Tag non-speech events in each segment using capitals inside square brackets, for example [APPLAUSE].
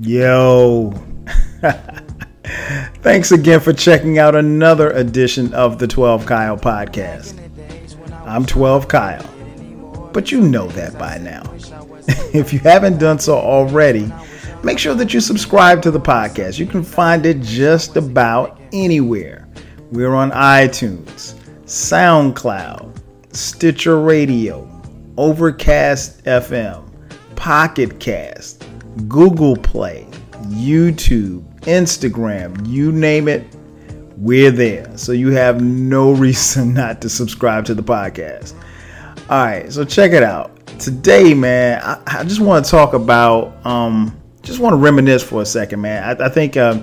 Yo. [LAUGHS] Thanks again for checking out another edition of the 12 Kyle podcast. I'm 12 Kyle, but you know that by now. [LAUGHS] if you haven't done so already, make sure that you subscribe to the podcast. You can find it just about anywhere. We're on iTunes, SoundCloud, Stitcher Radio, Overcast FM, Pocket Cast, Google Play, YouTube, Instagram, you name it, we're there. So you have no [LAUGHS] reason not to subscribe to the podcast. All right, so check it out. Today, man, I, I just want to talk about, um, just want to reminisce for a second, man. I, I think uh,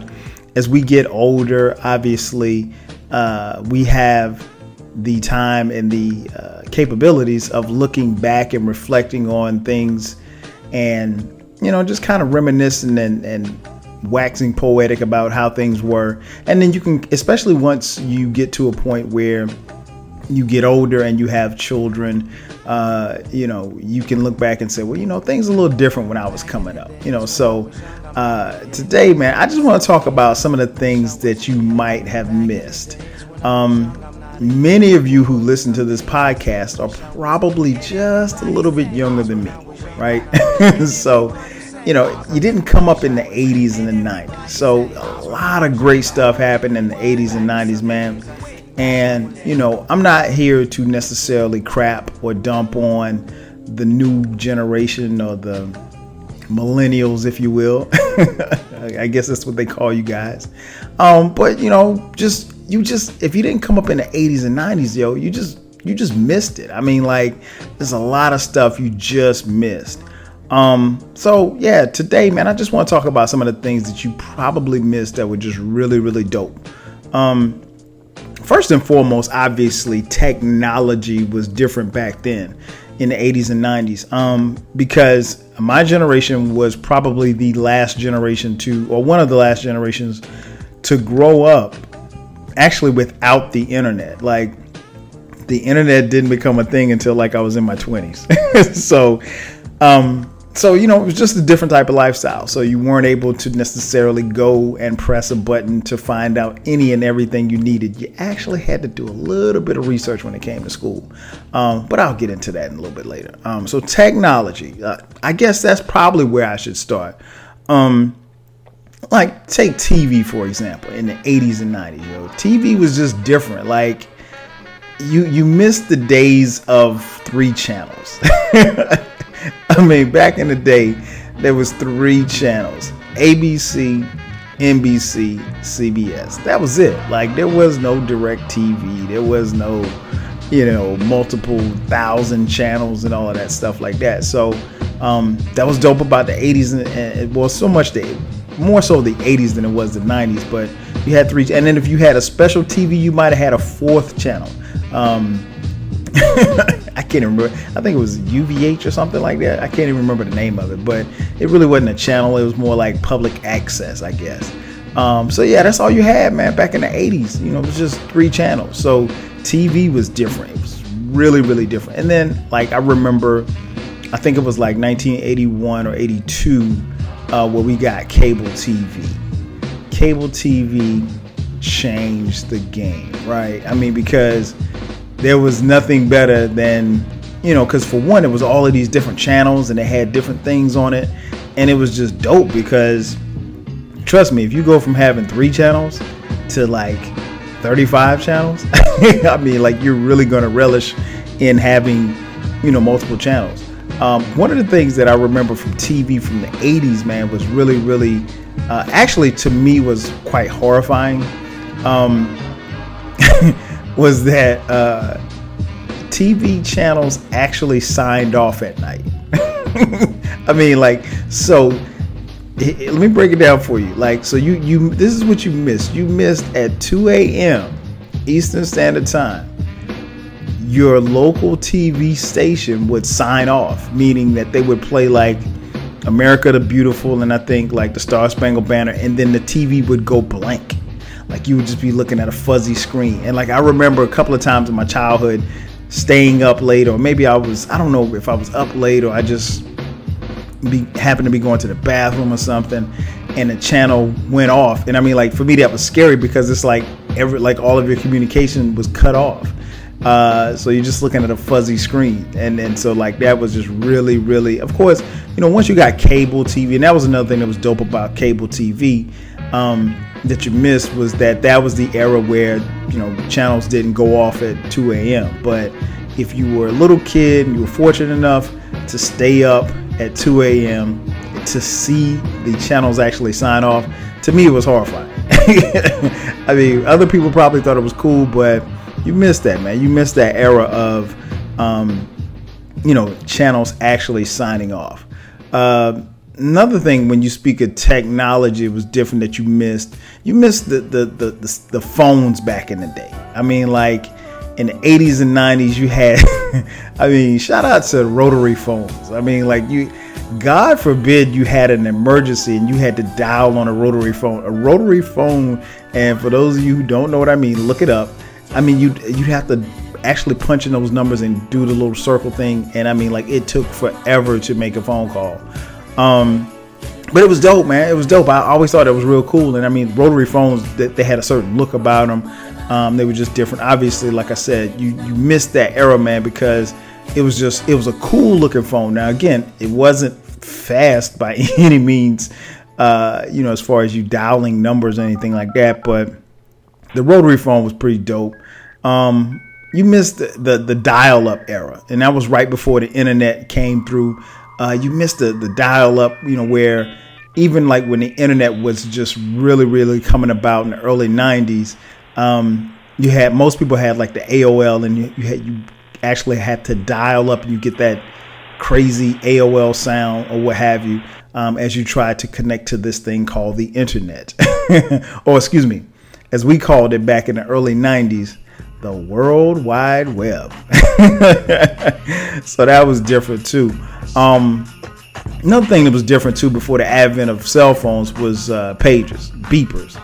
as we get older, obviously, uh, we have the time and the uh, capabilities of looking back and reflecting on things and you know just kind of reminiscing and, and waxing poetic about how things were. And then you can especially once you get to a point where you get older and you have children uh, you know you can look back and say well you know things are a little different when i was coming up you know? So uh, today man i just want to talk about some of the things that you might have missed. Um, many of you who listen to this podcast are probably just a little bit younger than me, right? [LAUGHS] so, you know, you didn't come up in the 80s and the 90s. So, a lot of great stuff happened in the 80s and 90s, man. And, you know, I'm not here to necessarily crap or dump on the new generation or the millennials, if you will. [LAUGHS] I guess that's what they call you guys. Um, but, you know, just you just if you didn't come up in the 80s and 90s, yo, you just you just missed it. I mean, like there's a lot of stuff you just missed. Um, so yeah, today, man, I just want to talk about some of the things that you probably missed that were just really, really dope. Um, first and foremost, obviously, technology was different back then in the 80s and 90s um, because my generation was probably the last generation to, or one of the last generations to grow up actually without the internet. Like the internet didn't become a thing until like I was in my 20s. [LAUGHS] so um so you know it was just a different type of lifestyle so you weren't able to necessarily go and press a button to find out any and everything you needed you actually had to do a little bit of research when it came to school um, but i'll get into that in a little bit later um, so technology uh, i guess that's probably where i should start um, like take TV for example in the 80s and 90s, yo. TV was just different. Like you you missed the days of three channels. [LAUGHS] I mean, back in the day, there was three channels: ABC, NBC, CBS. That was it. Like there was no DirecTV. There was no, you know, multiple thousand channels and all of that stuff like that. So um, that was dope about the 80s and, and well, so much the more so the 80s than it was the 90s. But you had three, and then if you had a special TV, you might have had a fourth channel. Um, [LAUGHS] I can't remember. I think it was UHF or something like that. I can't even remember the name of it, but it really wasn't a channel. It was more like public access, I guess. Um, so yeah, that's all you had, man. Back in the 80s, you know, it was just three channels. So TV was different. It was really, really different. And then, like, I remember, I think it was like 1981 or 82 uh, where we got cable TV. Cable TV changed the game, right? I mean, because there was nothing better than, you know, because for one, it was all of these different channels and they had different things on it. And it was just dope because, trust me, if you go from having three channels to like 35 channels, [LAUGHS] I mean, like you're really going to relish in having, you know, multiple channels. Um, one of the things that I remember from TV from the 80s, man, was really, really, uh, actually to me was quite horrifying. Um, [LAUGHS] was that uh, TV channels actually signed off at night. [LAUGHS] I mean, like, so let me break it down for you. Like, so you you this is what you missed. You missed at 2 a.m. Eastern Standard Time your local TV station would sign off, meaning that they would play like America the Beautiful and I think like the Star Spangled Banner, and then the TV would go blank. Like you would just be looking at a fuzzy screen. And like I remember a couple of times in my childhood staying up late, or maybe I was, I don't know if I was up late or I just be happen to be going to the bathroom or something, and the channel went off. And I mean, like for me, that was scary because it's like every like all of your communication was cut off. Uh, so you're just looking at a fuzzy screen, and and so like that was just really, really. Of course, you know, once you got cable TV, and that was another thing that was dope about cable TV. Um, that you missed was that that was the era where you know channels didn't go off at 2 a.m. But if you were a little kid and you were fortunate enough to stay up at 2 a.m. to see the channels actually sign off, to me it was horrifying. [LAUGHS] I mean, other people probably thought it was cool, but you missed that, man. You missed that era of, um, you know, channels actually signing off. Uh, another thing when you speak of technology it was different that you missed. You missed the the, the the the, phones back in the day. I mean like in the 80s and 90s you had [LAUGHS] i mean shout out to rotary phones. I mean like you god forbid you had an emergency and you had to dial on a rotary phone. A rotary phone and for those of you who don't know what i mean look it up. I mean you you'd have to actually punch in those numbers and do the little circle thing. And i mean like it took forever to make a phone call um, but it was dope, man. It was dope. I always thought it was real cool. And I mean, rotary phones that they had a certain look about them. Um, they were just different. Obviously, like I said, you you missed that era, man, because it was just it was a cool looking phone. Now again, it wasn't fast by [LAUGHS] any means, uh, you know, as far as you dialing numbers or anything like that. But the rotary phone was pretty dope. Um, you missed the, the, the dial up era, and that was right before the internet came through. Uh, you missed the, the dial up, you know, where even like when the internet was just really, really coming about in the early 90s, um, you had most people had like the AOL and you, you had you actually had to dial up and you get that crazy AOL sound or what have you um, as you try to connect to this thing called the internet. [LAUGHS] or excuse me, as we called it back in the early 90s, the World Wide Web. [LAUGHS] so that was different too. Um, another thing that was different too before the advent of cell phones was uh, pagers, beepers.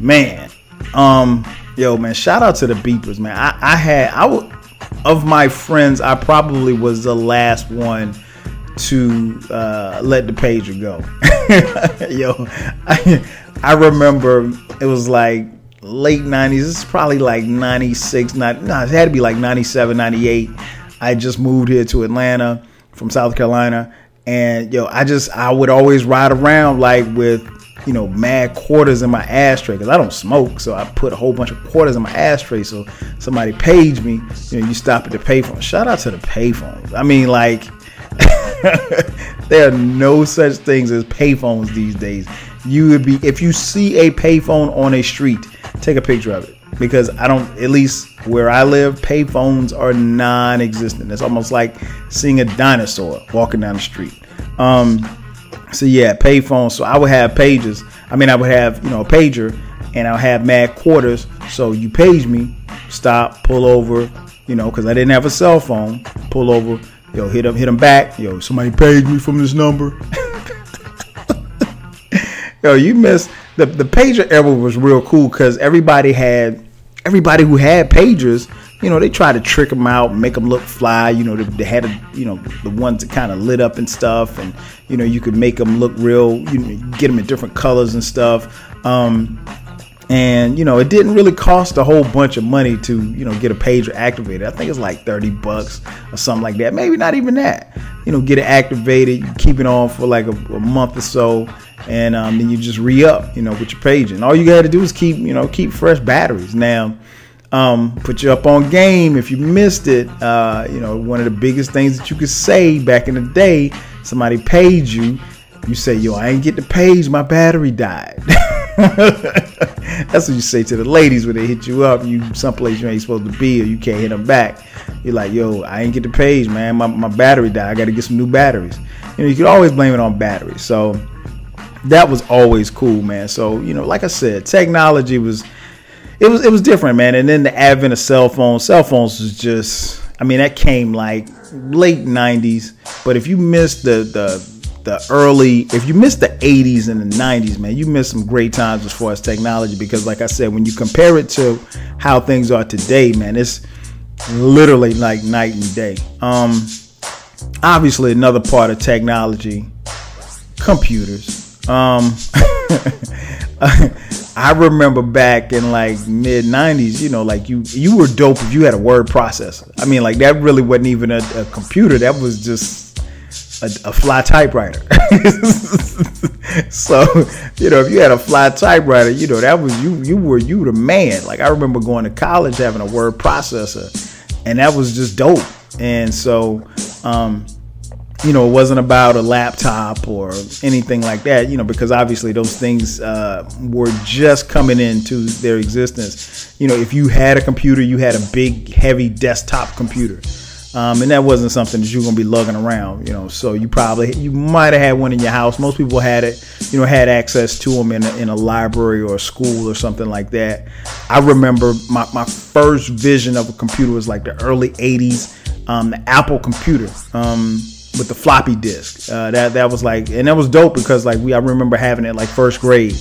Man, um, yo, man, shout out to the beepers, man. I, I had I w- of my friends, I probably was the last one to uh, let the pager go. [LAUGHS] yo, I, I remember it was like late 90s. It's probably like 96, not, no, it had to be like 97, 98. I just moved here to Atlanta from South Carolina. And yo, I just, I would always ride around like with, you know, mad quarters in my ashtray because I don't smoke. So I put a whole bunch of quarters in my ashtray. So somebody paged me, you know, you stop at the payphone. Shout out to the payphones. I mean, like, [LAUGHS] there are no such things as payphones these days. You would be, if you see a payphone on a street, take a picture of it because I don't, at least where I live, payphones are non existent. It's almost like seeing a dinosaur walking down the street. Um, so yeah, payphones. So I would have pages. I mean, I would have, you know, a pager and I'll have mad quarters. So you page me, stop, pull over, you know, because I didn't have a cell phone, pull over, yo, hit them, hit them back. Yo, somebody paged me from this number. [LAUGHS] yo, you missed the the pager era was real cool because everybody had everybody who had pagers. You know, they tried to trick them out, make them look fly. You know, they, they had, a, you know, the ones that kind of lit up and stuff, and you know, you could make them look real. You know, get them in different colors and stuff. Um, and you know, it didn't really cost a whole bunch of money to you know get a pager activated. I think it's like thirty bucks or something like that. Maybe not even that. You know, get it activated, keep it on for like a, a month or so, and um, then you just re up, you know, with your page. And all you got to do is keep, you know, keep fresh batteries. Now, um, put you up on game if you missed it. Uh, you know, one of the biggest things that you could say back in the day, somebody paid you. You say, "Yo, I ain't get the page. My battery died." [LAUGHS] That's what you say to the ladies when they hit you up. You someplace you ain't supposed to be, or you can't hit them back. You're like, "Yo, I ain't get the page, man. My, my battery died. I got to get some new batteries." You know, you could always blame it on batteries. So that was always cool, man. So you know, like I said, technology was it was it was different, man. And then the advent of cell phones, cell phones was just I mean that came like late '90s. But if you missed the the the early, if you missed the 80s and the 90s, man, you missed some great times as far as technology because, like I said, when you compare it to how things are today, man, it's literally like night and day. Um, obviously, another part of technology computers. Um, [LAUGHS] I remember back in like mid '90s, you know, like you you were dope if you had a word processor. I mean, like that really wasn't even a, a computer. That was just a, a fly typewriter. [LAUGHS] so you know, if you had a fly typewriter, you know that was you. You were you the man. Like I remember going to college having a word processor, and that was just dope. And so, um, you know, it wasn't about a laptop or anything like that, you know, because obviously those things uh, were just coming into their existence. You know, if you had a computer, you had a big, heavy desktop computer. Um, and that wasn't something that you're gonna be lugging around, you know. So you probably you might have had one in your house. Most people had it, you know, had access to them in a, in a library or a school or something like that. I remember my, my first vision of a computer was like the early '80s, um, the Apple computer. Um, with the floppy disk. Uh, that that was like, and that was dope because like we I remember having it like first grade,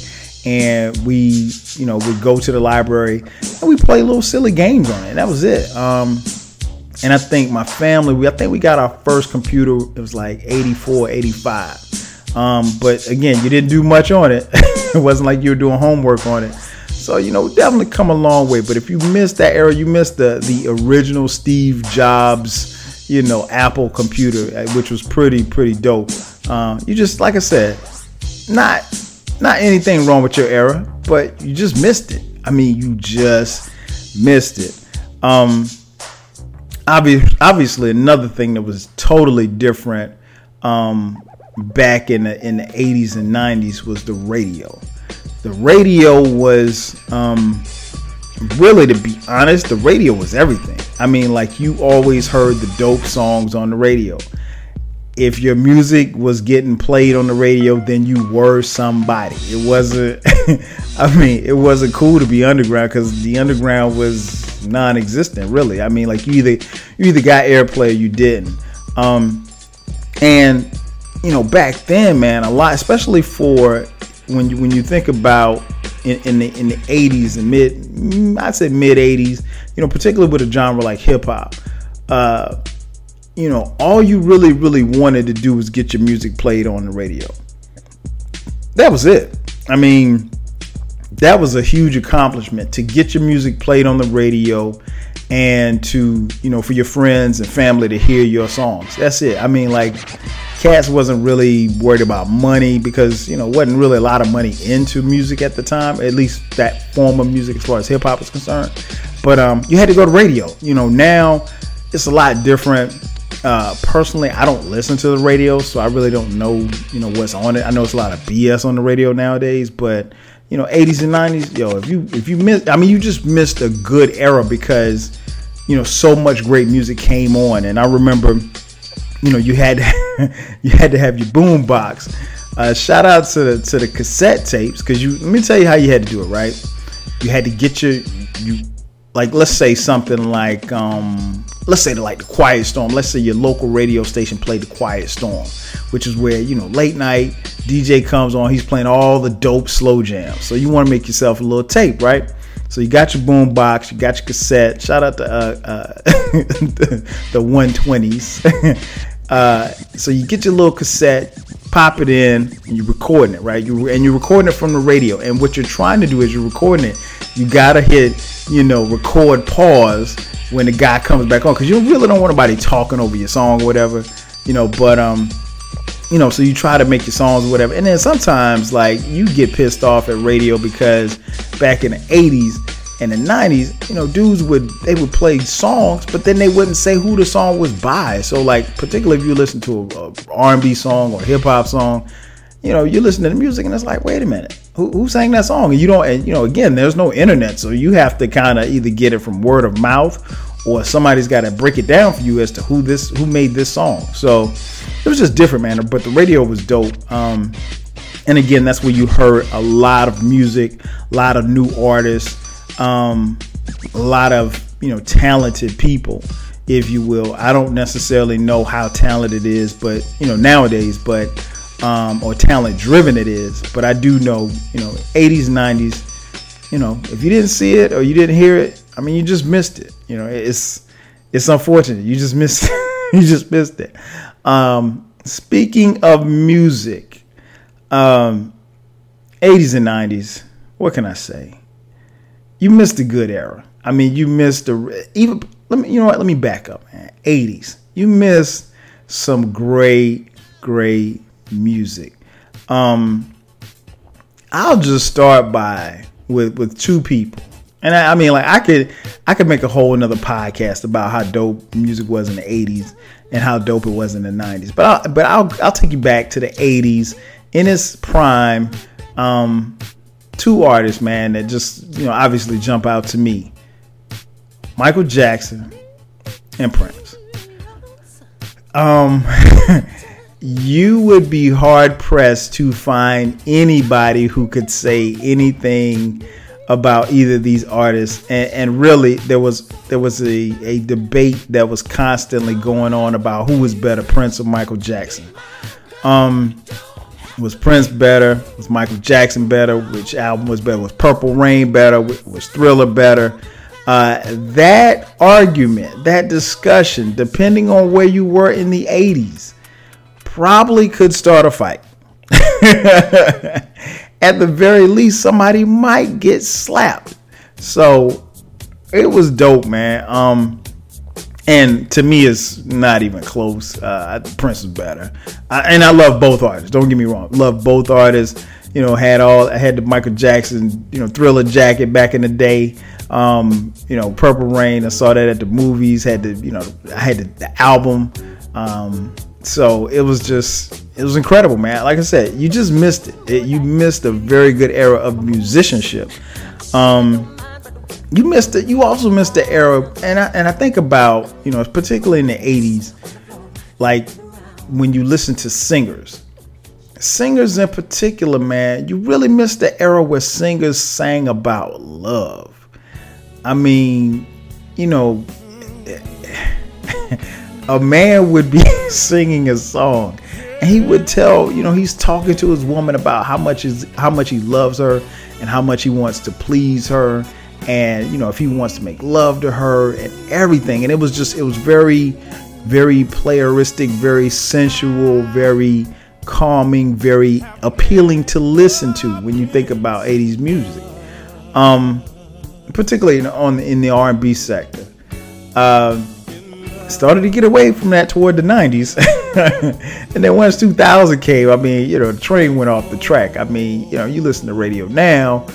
and we you know would go to the library and we play little silly games on it. That was it. Um, and I think my family, we I think we got our first computer. It was like 84, 85. Um, but again, you didn't do much on it. [LAUGHS] it wasn't like you were doing homework on it. So you know, definitely come a long way. But if you missed that era, you missed the the original Steve Jobs you know, Apple computer, uh, which was pretty pretty dope. Uh, you just like I said, not not anything wrong with your era, but you just missed it. I mean, you just missed it. Um, obviously, obviously, another thing that was totally different um, back in the in the 80s and 90s was the radio. The radio was um, really, to be honest, the radio was everything. I mean, like you always heard the dope songs on the radio. If your music was getting played on the radio, then you were somebody. It wasn't. [LAUGHS] I mean, it wasn't cool to be underground because the underground was non-existent, really. I mean, like you either you either got airplay or you didn't. Um, and you know, back then, man, a lot, especially for when you when you think about in, in the in the 80s and mid mm, I'd say mid 80s, you know, particularly with a genre like hip hop. Uh, you know, all you really really wanted to do was get your music played on the radio. That was it. I mean, that was a huge accomplishment to get your music played on the radio and to, you know, for your friends and family to hear your songs. That's it. I mean, like Cats wasn't really worried about money because you know wasn't really a lot of money into music at the time, at least that form of music as far as hip hop is concerned. But um, you had to go to radio. You know now it's a lot different. Uh, personally, I don't listen to the radio, so I really don't know you know what's on it. I know it's a lot of BS on the radio nowadays, but you know 80s and 90s, yo, if you if you miss, I mean you just missed a good era because you know so much great music came on, and I remember you know you had [LAUGHS] you had to have your boom box. Uh, shout out to the to the cassette tapes because you let me tell you how you had to do it right. You had to get your you like let's say something like um let's say like the Quiet Storm. Let's say your local radio station played the Quiet Storm, which is where you know late night DJ comes on. He's playing all the dope slow jams. So you want to make yourself a little tape, right? So you got your boom box, you got your cassette. Shout out to uh, uh, [LAUGHS] the, the 120s. [LAUGHS] Uh, so you get your little cassette, pop it in, and you're recording it, right? You and you're recording it from the radio. And what you're trying to do is you're recording it. You gotta hit, you know, record pause when the guy comes back on because you really don't want anybody talking over your song or whatever, you know. But um, you know, so you try to make your songs or whatever. And then sometimes like you get pissed off at radio because back in the 80s and the 90s, you know, dudes would they would play songs, but then they wouldn't say who the song was by. So like particularly if you listen to a, a R&B song or hip hop song, you know, you listen to the music and it's like, wait a minute, who, who sang that song? And you don't, and you know, again, there's no internet, so you have to kind of either get it from word of mouth or somebody's got to break it down for you as to who this who made this song. So it was just different, man. But the radio was dope. Um, and again, that's where you heard a lot of music, a lot of new artists um, a lot of you know talented people, if you will. I don't necessarily know how talented it is, but you know nowadays, but um, or talent driven it is. But I do know, you know, 80s, 90s. You know, if you didn't see it or you didn't hear it, I mean, you just missed it. You know, it's it's unfortunate. You just missed [LAUGHS] you just missed it. Um, speaking of music, Um, 80s and 90s. What can I say? You missed a good era. I mean, you missed the even. Let me. You know what? Let me back up, man. 80s. You missed some great, great music. Um, I'll just start by with with two people. And I, I, mean, like I could, I could make a whole another podcast about how dope music was in the '80s and how dope it was in the '90s. But I'll, but I'll, I'll take you back to the '80s in its prime. Um, two artists, man, that just you know obviously jump out to me: Michael Jackson and Prince. Um, [LAUGHS] you would be hard pressed to find anybody who could say anything about either of these artists. And, and, really there was there was a, a debate that was constantly going on about who was better prince or michael jackson. Um was prince better? Was michael jackson better? Which album was better? Was purple rain better? Was thriller better? Uh, that argument that discussion depending on where you were in the 80s probably could start a fight [LAUGHS] at the very least, somebody might get slapped. So it was dope, man. Um, and to me, it's not even close. Uh, Prince is better, I, and I love both artists. Don't get me wrong, love both artists. You know, had all I had the Michael Jackson, you know, Thriller jacket back in the day. Um, you know, Purple Rain. I saw that at the movies. Had the, you know, I had the, the album. Um, so it was just it was incredible, man. Like I said, you just missed it. it you missed a very good era of musicianship. Um, you missed it. You also missed the era, and I, and I think about you know, particularly in the '80s, like when you listen to singers, singers in particular, man, you really missed the era where singers sang about love. I mean, you know, [LAUGHS] a man would be [LAUGHS] singing a song and he would tell you know he's talking to his woman about how much is how much he loves her and how much he wants to please her and you know if he wants to make love to her and everything. And it was just it was very very playeristic very sensual very calming very appealing to listen to when you think about 80s music. Um particularly on in the R&B sector. Uh, started to get away from that toward the 90s. [LAUGHS] and then once 2000 came, I mean, you know, the train went off the track. I mean, you know, you listen to radio now,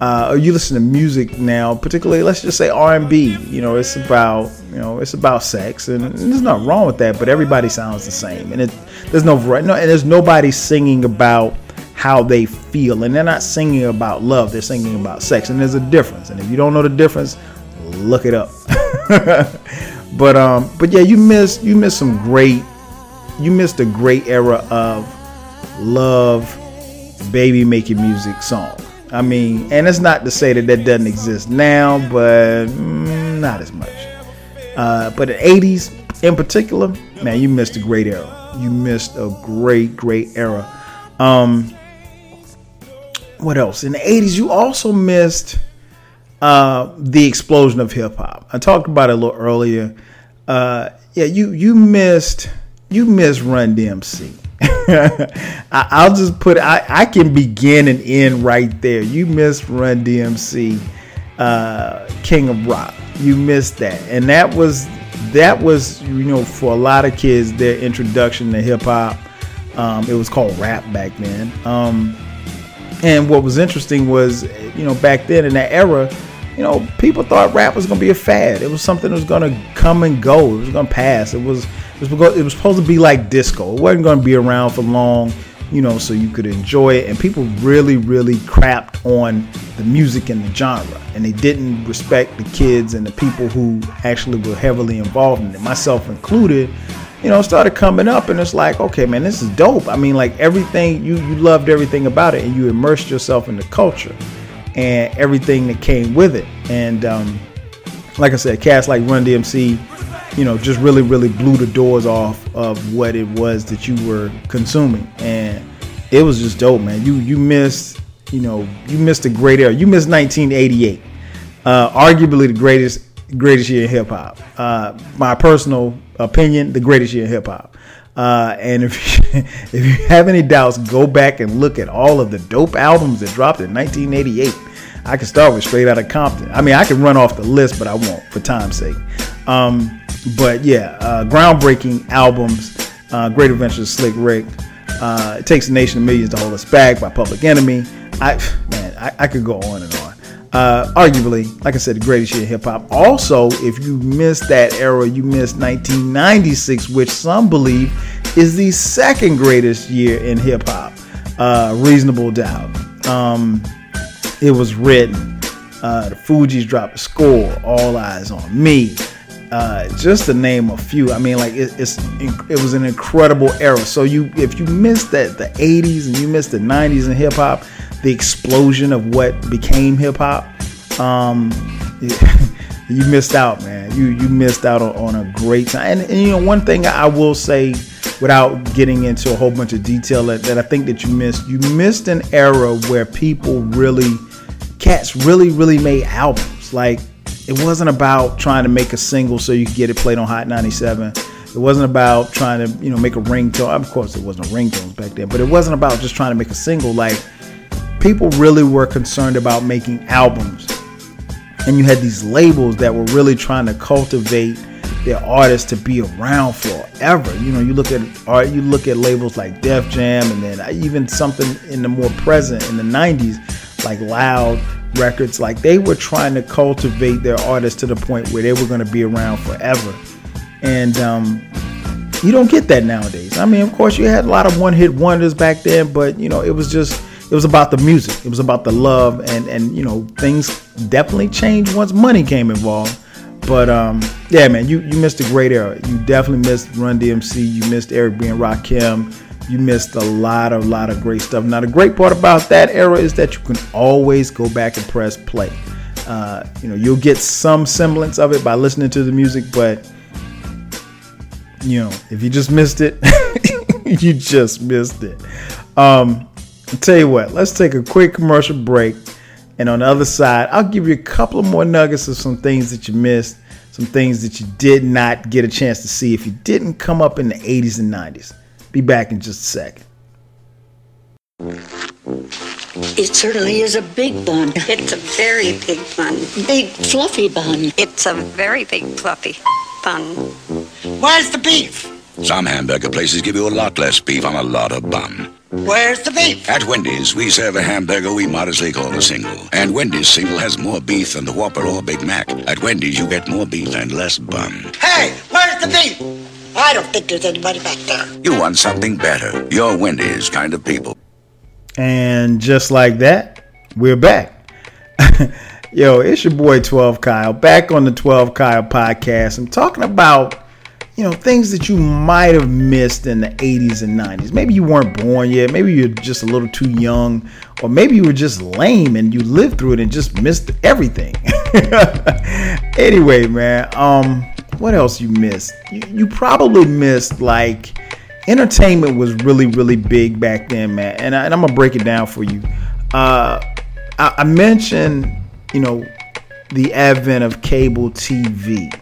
uh, or you listen to music now, particularly, let's just say R&B. You know, it's about, you know, it's about sex, and, there's nothing wrong with that. But everybody sounds the same, and it, there's no, no, and there's nobody singing about how they feel, and they're not singing about love. They're singing about sex, and there's a difference. And if you don't know the difference, look it up. [LAUGHS] But um, but yeah, you missed you missed some great, you missed a great era of love, baby making music song. I mean, and it's not to say that that doesn't exist now, but mm, not as much. Uh, but the 80s in particular, man, you missed a great era. You missed a great, great era. Um, what else? In the 80s, you also missed uh, the explosion of hip hop. I talked about it a little earlier uh, yeah, you you missed you missed Run DMC. [LAUGHS] I, will just put I, I can begin and end right there. You missed Run DMC, uh, King of Rock. You missed that, and that was that was you know for a lot of kids their introduction to hip hop. Um, it was called rap back then. Um, and what was interesting was you know back then in that era you know, people thought rap was gonna be a fad. It was something that was gonna come and go. It was gonna pass. It was it was, it was supposed to be like disco. It wasn't gonna be around for long, you know, so you could enjoy it. And people really, really crapped on the music and the genre, and they didn't respect the kids and the people who actually were heavily involved in it, myself included. You know, started coming up, and it's like, okay, man, this is dope. I mean, like everything you you loved everything about it, and you immersed yourself in the culture and everything that came with it. And um, like I said, cats like Run DMC, you know, just really, really blew the doors off of what it was that you were consuming, and it was just dope, man. You you missed, you know, you missed a great era. You missed 1988, uh, arguably the greatest greatest year in hip hop. Uh, my personal opinion, the greatest year in hip hop. Uh, and if you, [LAUGHS] if you have any doubts, go back and look at all of the dope albums that dropped in 1988. I can start with Straight Outta Compton. I mean, I can run off the list, but I won't for time's sake. Um, but yeah, uh, groundbreaking albums. Uh, Great Adventures of Slick Rick. Uh, it takes a nation of millions to hold us back by Public Enemy. I man, I, I could go on and on. Uh, arguably, like I said, the greatest year in hip hop. Also, if you missed that era, you missed 1996, which some believe is the second greatest year in hip hop. Uh, reasonable doubt. Um, it was written. Uh, the Fugees dropped a score. All eyes on me. Uh, just to name a few. I mean, like it, it's it was an incredible era. So you, if you missed that the '80s and you missed the '90s in hip hop, the explosion of what became hip hop, um, [LAUGHS] you missed out, man. You you missed out on, on a great time. And, and, you know, one thing I will say, without getting into a whole bunch of detail, that, that I think that you missed, you missed an era where people really, cats really, really made albums. Like it wasn't about trying to make a single so you could get it played on Hot 97. It wasn't about trying to, you know, make a ringtone. Of course, it wasn't ringtones back then, but it wasn't about just trying to make a single. Like, people really were concerned about making albums. And you had these labels that were really trying to cultivate their artists to be around forever. You know, you look at art, you look at labels like Def Jam, and then even something in the more present in the '90s, like Loud records like they were trying to cultivate their artists to the point where they were going to be around forever and um, you don't get that nowadays i mean of course you had a lot of one hit wonders back then but you know it was just it was about the music it was about the love and and you know things definitely changed once money came involved but um, yeah man you you missed a great era you definitely missed run dmc you missed eric b and rakim you missed a lot, a lot of great stuff. Now, the great part about that era is that you can always go back and press play. Uh, you know, you'll get some semblance of it by listening to the music, but you know, if you just missed it, [LAUGHS] you just missed it. Um, I'll tell you what, let's take a quick commercial break. And on the other side, I'll give you a couple of more nuggets of some things that you missed, some things that you did not get a chance to see if you didn't come up in the 80s and 90s. Be back in just a second. It certainly is a big bun. It's a very big bun. Big fluffy bun. It's a very big fluffy bun. Where's the beef? Some hamburger places give you a lot less beef on a lot of bun. Where's the beef? At Wendy's, we serve a hamburger we modestly call a single. And Wendy's single has more beef than the Whopper or Big Mac. At Wendy's, you get more beef and less bun. Hey, where's the beef? I don't think there's anybody back there. You want something better. You're Wendy's kind of people. And just like that, we're back. [LAUGHS] Yo, it's your boy 12 Kyle back on the 12 Kyle podcast. I'm talking about, you know, things that you might have missed in the 80s and 90s. Maybe you weren't born yet. Maybe you're just a little too young. Or maybe you were just lame and you lived through it and just missed everything. [LAUGHS] anyway, man, um, what else you missed? You, you probably missed like entertainment was really really big back then, man. And, I, am gonna break it down for you. Uh, I, I mentioned, you know, the advent of cable TV.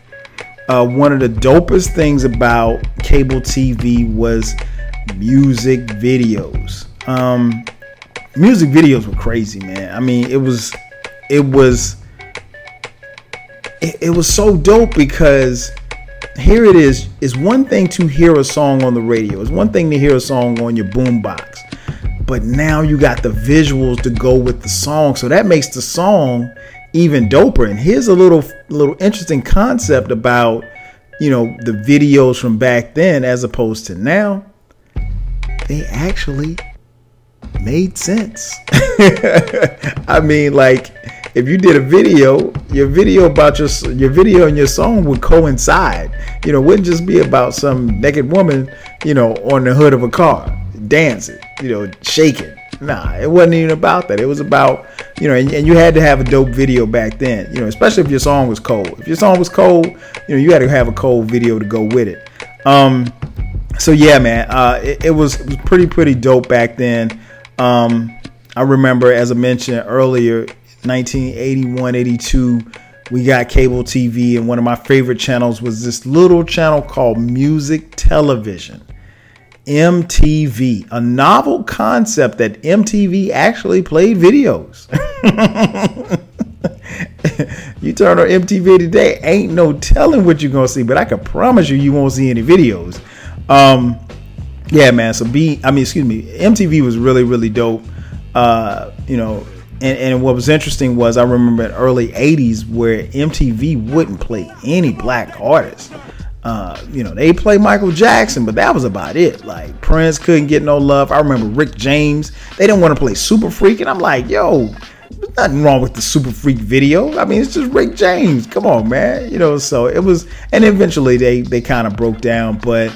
Uh, one of the dopest things about cable TV was music videos. Um, music videos were crazy, man. I mean, it was, it was it, it was so dope because here it is. It's one thing to hear a song on the radio. It's one thing to hear a song on your boombox. But now you got the visuals to go with the song. So that makes the song even doper. And here's a little little interesting concept about, you know, the videos from back then as opposed to now. They actually made sense. [LAUGHS] I mean, like if you did a video, your video about your your video and your song would coincide. You know, wouldn't just be about some naked woman, you know, on the hood of a car dancing, you know, shaking. Nah, it wasn't even about that. It was about, you know, and, and, you had to have a dope video back then, you know, especially if your song was cold. If your song was cold, you know, you had to have a cold video to go with it. Um, so yeah, man, uh, it, it, was, it was pretty, pretty dope back then. Um, I remember, as I mentioned earlier, 1981, 82, we got cable TV, and one of my favorite channels was this little channel called Music Television. MTV, a novel concept that MTV actually played videos. [LAUGHS] you turn on MTV today, ain't no telling what you're gonna see, but I can promise you, you won't see any videos. Um, yeah, man. So B, I mean, excuse me, MTV was really, really dope. Uh, you know, and, and what was interesting was I remember in early '80s where MTV wouldn't play any black artists. Uh, you know, they play Michael Jackson, but that was about it. Like Prince couldn't get no love. I remember Rick James. They didn't want to play Super Freak, and I'm like, yo, there's nothing wrong with the Super Freak video. I mean, it's just Rick James. Come on, man. You know, so it was, and eventually they they kind of broke down. But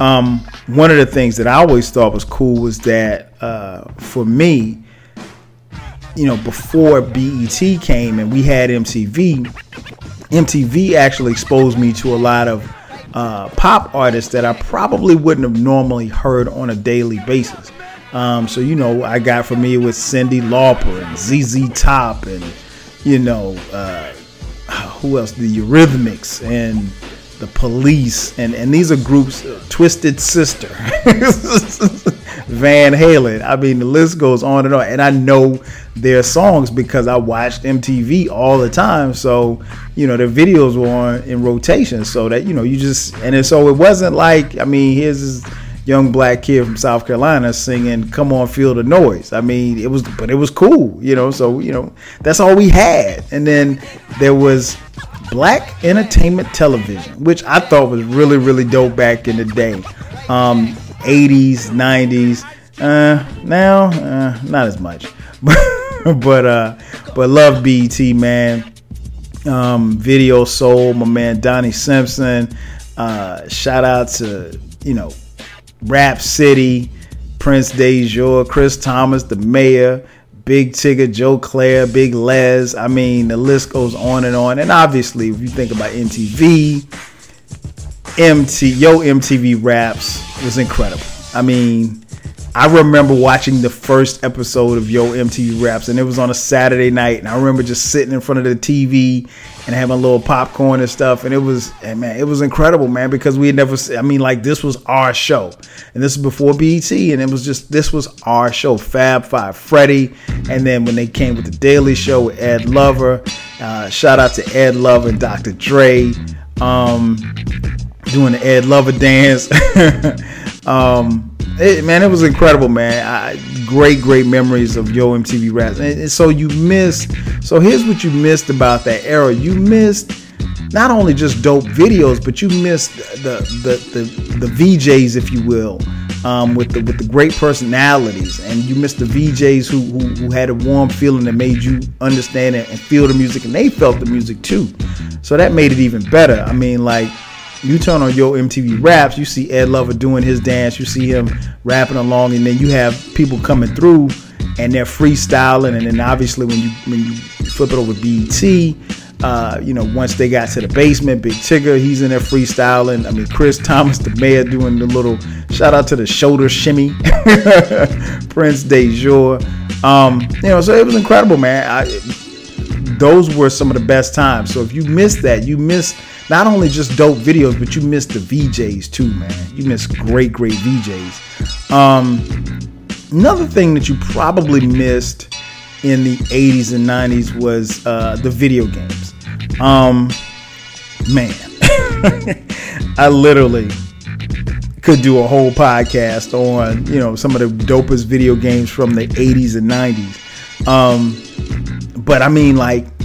um, one of the things that I always thought was cool was that uh, for me, you know, before BET came and we had MTV, MTV actually exposed me to a lot of uh, pop artists that I probably wouldn't have normally heard on a daily basis. Um, so you know, I got familiar with Cyndi Lauper and ZZ Top, and you know, uh, who else? The Eurythmics and the Police, and and these are groups. Twisted Sister, [LAUGHS] Van Halen. I mean, the list goes on and on. And I know their songs because I watched MTV all the time. So you know, the videos were on in rotation. So that you know, you just and so it wasn't like I mean, here's this young black kid from South Carolina singing "Come On, Feel the Noise." I mean, it was, but it was cool, you know. So you know, that's all we had. And then there was Black Entertainment Television, which I thought was really, really dope back in the day, um, 80s, 90s. Uh, now, uh, not as much, [LAUGHS] but uh, but love BET, man. Um, Video Soul, my man Donnie Simpson. Uh, shout out to you know Rap City, Prince Dejour, Chris Thomas, the mayor, Big Tigger, Joe Clair, Big Les. I mean, the list goes on and on. And obviously, if you think about MTV, MT Yo MTV Raps was incredible. I mean, I remember watching the first episode of Yo MTV Raps, and it was on a Saturday night, and I remember just sitting in front of the TV and having a little popcorn and stuff, and it was, and man, it was incredible, man, because we had never, I mean, like this was our show, and this is before BET, and it was just this was our show, Fab Five, Freddy, and then when they came with the Daily Show with Ed Lover, uh, shout out to Ed Lover and Dr. Dre, um, doing the Ed Lover dance. [LAUGHS] um, it, man, it was incredible, man. I, great, great memories of Yo MTV Raps. And, and, so you missed. So here's what you missed about that era. You missed not only just dope videos, but you missed the the the, the VJs, if you will, um, with the with the great personalities, and you missed the VJs who, who, who had a warm feeling that made you understand and feel the music, and they felt the music too. So that made it even better. I mean, like you turn on your MTV Raps, you see Ed Lover doing his dance, you see him rapping along, and then you have people coming through and they're freestyling, and then obviously when you when you flip it over BET, uh, you know, once they got to the basement, Big Tigger, he's in there freestyling. I mean, Chris Thomas, the mayor, doing the little shout out to the shoulder shimmy, [LAUGHS] Prince Dejour. Um, you know, so it was incredible, man. I, those were some of the best times. So if you missed that, you missed not only just dope videos, but you missed the VJs too, man. You missed great, great VJs. Um, another thing that you probably missed in the 80s and 90s was uh, the video games. Um, man, [LAUGHS] I literally could do a whole podcast on you know some of the dopest video games from the 80s and 90s. Um, but I mean, like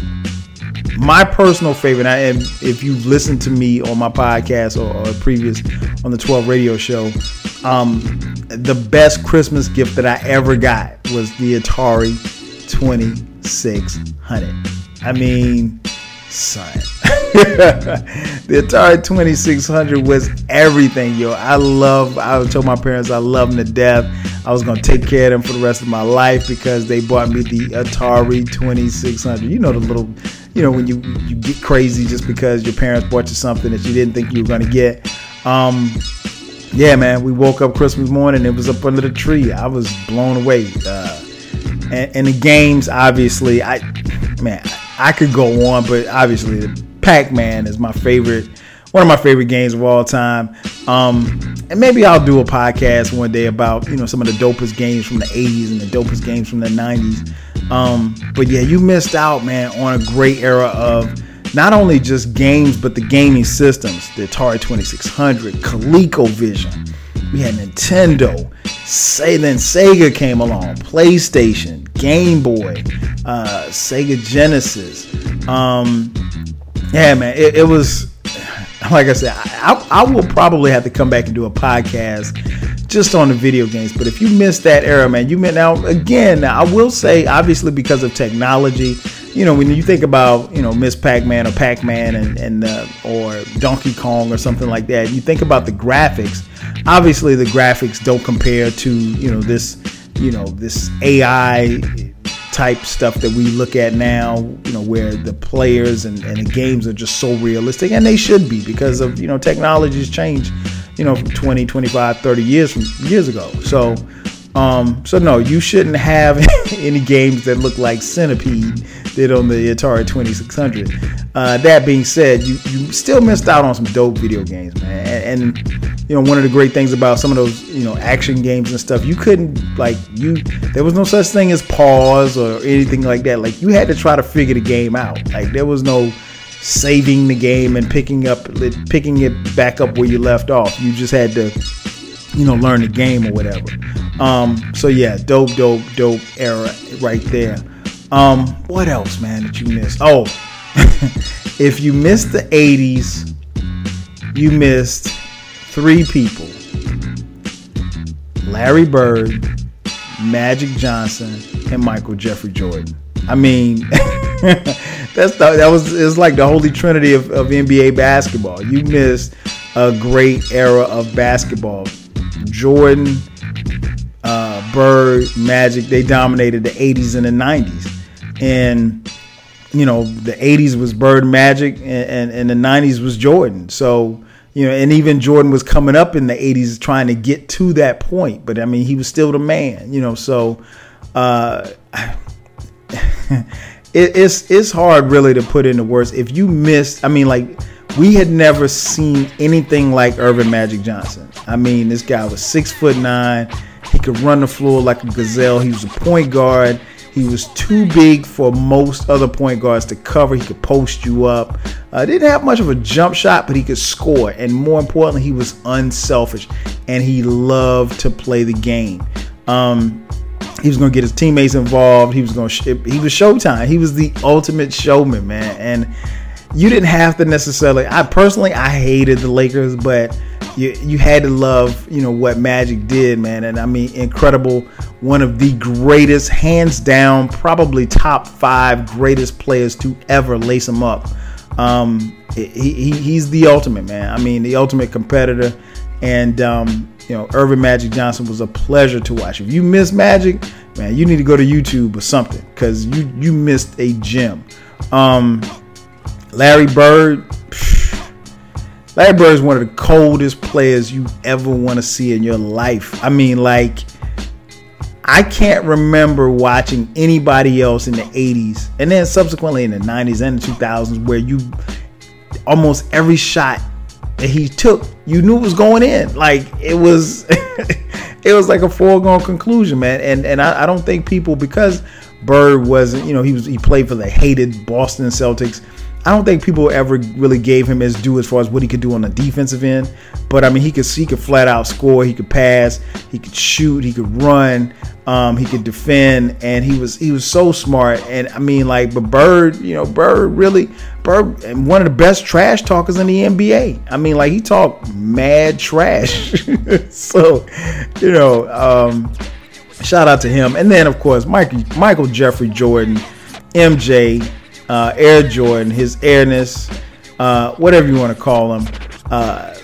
my personal favorite, and if you've listened to me on my podcast or, or previous on the 12 radio show, um, the best Christmas gift that I ever got was the Atari 2600. I mean, son. [LAUGHS] the Atari 2600 was everything, yo. I love, I told my parents I love them to death. I was to take care of them for the rest of my life because they bought me the Atari 2600. You know, the little, you know, when you, you get crazy just because your parents bought you something that you didn't think you were going to get. Um, yeah, man, we woke up Christmas morning, it was up under the tree. I was blown away. Uh, and, and the games, obviously, I, man, I could go on, but obviously, Pac Man is my favorite, one of my favorite games of all time. Um, and maybe I'll do a podcast one day about you know some of the dopest games from the 80s and the dopest games from the 90s. Um, but yeah, you missed out, man, on a great era of not only just games but the gaming systems. The Atari 2600, ColecoVision. We had Nintendo. Say then Sega came along, PlayStation, Game Boy, uh, Sega Genesis. Um, yeah, man, it, it was [SIGHS] like I said, I, I, will probably have to come back and do a podcast just on the video games. But if you missed that era, man, you meant now again. I will say, obviously, because of technology, you know, when you think about you know Ms. Pac-Man or Pac-Man and and uh, or Donkey Kong or something like that, you think about the graphics. Obviously, the graphics don't compare to you know this you know this AI type stuff that we look at now, you know, where the players and, and the games are just so realistic, and they should be because of, you know, technology's changed, you know, from 20, 25, 30 years from years ago. So, um, so no, you shouldn't have [LAUGHS] any games that look like Centipede did on the Atari 2600. Uh, that being said, you, you still missed out on some dope video games, man. And, and, you know, one of the great things about some of those, you know, action games and stuff, you couldn't like you. There was no such thing as pause or anything like that. Like you had to try to figure the game out. Like there was no saving the game and picking up picking it back up where you left off. You just had to, you know, learn the game or whatever. Um, so yeah, dope, dope, dope era right there. Um, what else, man, that you missed? Oh, [LAUGHS] if you missed the 80s, you missed three people Larry Bird, Magic Johnson, and Michael Jeffrey Jordan. I mean, [LAUGHS] that's the, that was it's like the holy trinity of, of NBA basketball. You missed a great era of basketball. Jordan, uh, Bird, Magic, they dominated the 80s and the 90s and you know the 80s was bird magic and, and, and, the 90s was jordan so you know and even jordan was coming up in the 80s trying to get to that point but i mean he was still the man you know so uh [LAUGHS] it, it's it's hard really to put into words if you missed i mean like we had never seen anything like Earvin Magic Johnson. I mean, this guy was six foot nine. He could run the floor like a gazelle. He was a point guard. He was too big for most other point guards to cover. He could post you up. Uh, didn't have much of a jump shot, but he could score. And more importantly, he was unselfish and he loved to play the game. Um, he was going to get his teammates involved. He was going to. Sh- he was Showtime. He was the ultimate showman, man. And you didn't have to necessarily. I personally, I hated the Lakers, but you you had to love you know what Magic did, man. And I mean, incredible. One of the greatest, hands down, probably top five greatest players to ever lace them up. Um, he, he, he's the ultimate man. I mean, the ultimate competitor. And um, you know, Earvin Magic Johnson was a pleasure to watch. If you miss Magic, man, you need to go to YouTube or something because you you missed a gem. Um, Larry Bird. Larry Bird is one of the coldest players you ever want to see in your life. I mean, like, I can't remember watching anybody else in the 80s and then subsequently in the 90s and the 2000s where you almost every shot that he took, you knew it was going in. Like, it was. [LAUGHS] it was like a foregone conclusion, man. And and I, I don't think people because Bird wasn't, you know, he was he played for the hated Boston Celtics. I don't think people ever really gave him his due as far as what he could do on the defensive end. But I mean, he could he could flat out score. He could pass. He could shoot. He could run. Um, he could defend, and he was he was so smart. And I mean, like, but Bird, you know, Bird really Bird, and one of the best trash talkers in the NBA. I mean, like he talked mad trash. [LAUGHS] so, you know, um, shout out to him. And then of course, Michael Michael Jeffrey Jordan, MJ uh, Air Jordan, his airness, uh, whatever you want to call him. Uh,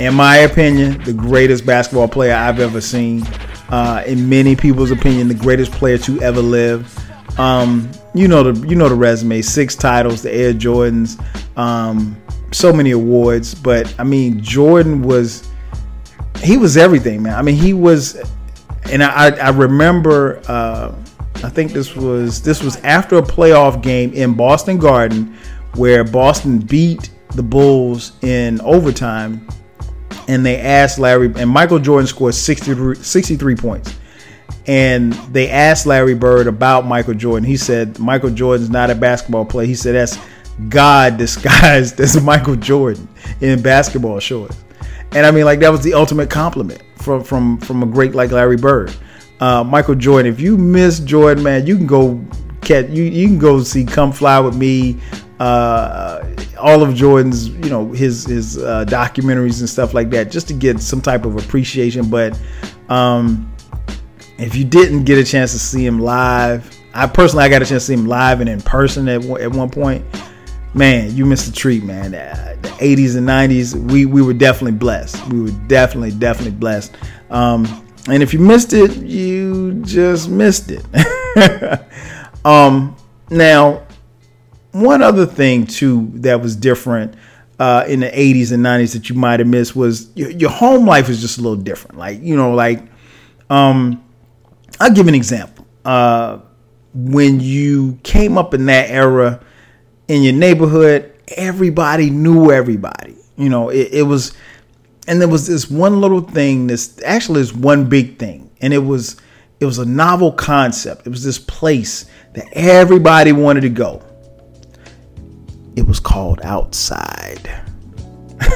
in my opinion, the greatest basketball player I've ever seen. Uh, in many people's opinion, the greatest player to ever live. Um, you know the you know the resume: six titles, the Air Jordans, um, so many awards. But I mean, Jordan was he was everything, man. I mean, he was, and I I remember uh, I think this was this was after a playoff game in Boston Garden, where Boston beat the Bulls in overtime, and they asked Larry, and Michael Jordan scored 63, 63 points. And they asked Larry Bird about Michael Jordan. He said, Michael Jordan's not a basketball player. He said, that's God [LAUGHS] disguised as Michael Jordan in basketball shorts. And I mean, like, that was the ultimate compliment from, from, from a great like Larry Bird. Uh, Michael Jordan, if you miss Jordan, man, you can go catch, you, you can go see Come Fly With Me, uh, all of Jordan's, you know, his his uh, documentaries and stuff like that, just to get some type of appreciation. But um, if you didn't get a chance to see him live, I personally I got a chance to see him live and in person at at one point. Man, you missed a treat, man. The 80s and 90s, we we were definitely blessed. We were definitely definitely blessed. Um, and if you missed it, you just missed it. [LAUGHS] um, now one other thing too that was different uh, in the 80s and 90s that you might have missed was your, your, home life was just a little different. Like you know, like um, I'll give an example. Uh, when you came up in that era in your neighborhood, everybody knew everybody. You know, it, it was, and there was this one little thing. This actually is one big thing, and it was it was a novel concept. It was this place that everybody wanted to go it was called outside. [LAUGHS]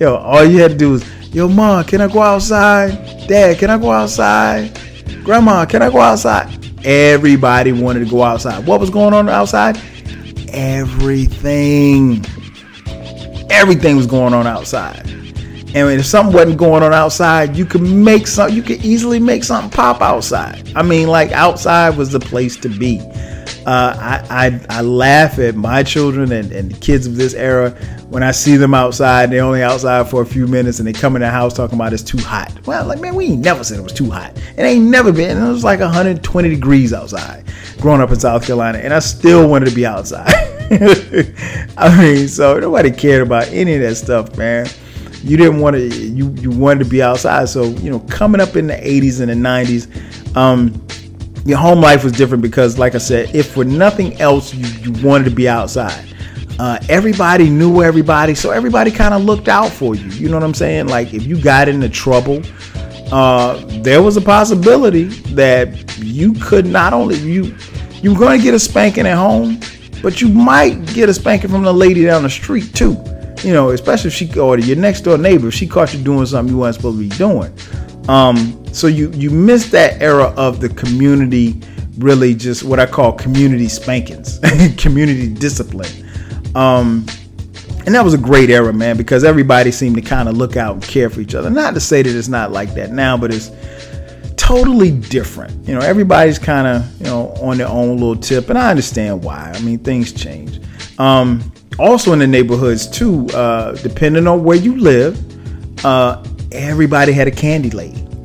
yo, all you had to do was, yo, mom, can I go outside? Dad, can I go outside? Grandma, can I go outside? Everybody wanted to go outside. What was going on outside? Everything. Everything was going on outside. And if something wasn't going on outside, you could make some. You could easily make something pop outside. I mean, like outside was the place to be. Uh, I, I, I laugh at my children and, and the kids of this era when I see them outside. They're only outside for a few minutes and they come in the house talking about it's too hot. Well, like man, we ain't never said it was too hot. It ain't never been. It was like 120 degrees outside. Growing up in South Carolina, and I still wanted to be outside. [LAUGHS] I mean, so nobody cared about any of that stuff, man. You didn't want to. You you wanted to be outside. So you know, coming up in the 80s and the 90s. Um, your home life was different because, like I said, if for nothing else, you, you wanted to be outside. Uh, everybody knew everybody, so everybody kind of looked out for you. You know what I'm saying? Like if you got into trouble, uh, there was a possibility that you could not only you you were going to get a spanking at home, but you might get a spanking from the lady down the street too. You know, especially if she or your next door neighbor, if she caught you doing something you weren't supposed to be doing. Um, so you you miss that era of the community, really just what I call community spankings, [LAUGHS] community discipline. Um, and that was a great era, man, because everybody seemed to kind of look out and care for each other. Not to say that it's not like that now, but it's totally different. You know, everybody's kind of you know on their own little tip, and I understand why. I mean, things change. Um, also in the neighborhoods too, uh, depending on where you live, uh, everybody had a candy lady. [LAUGHS]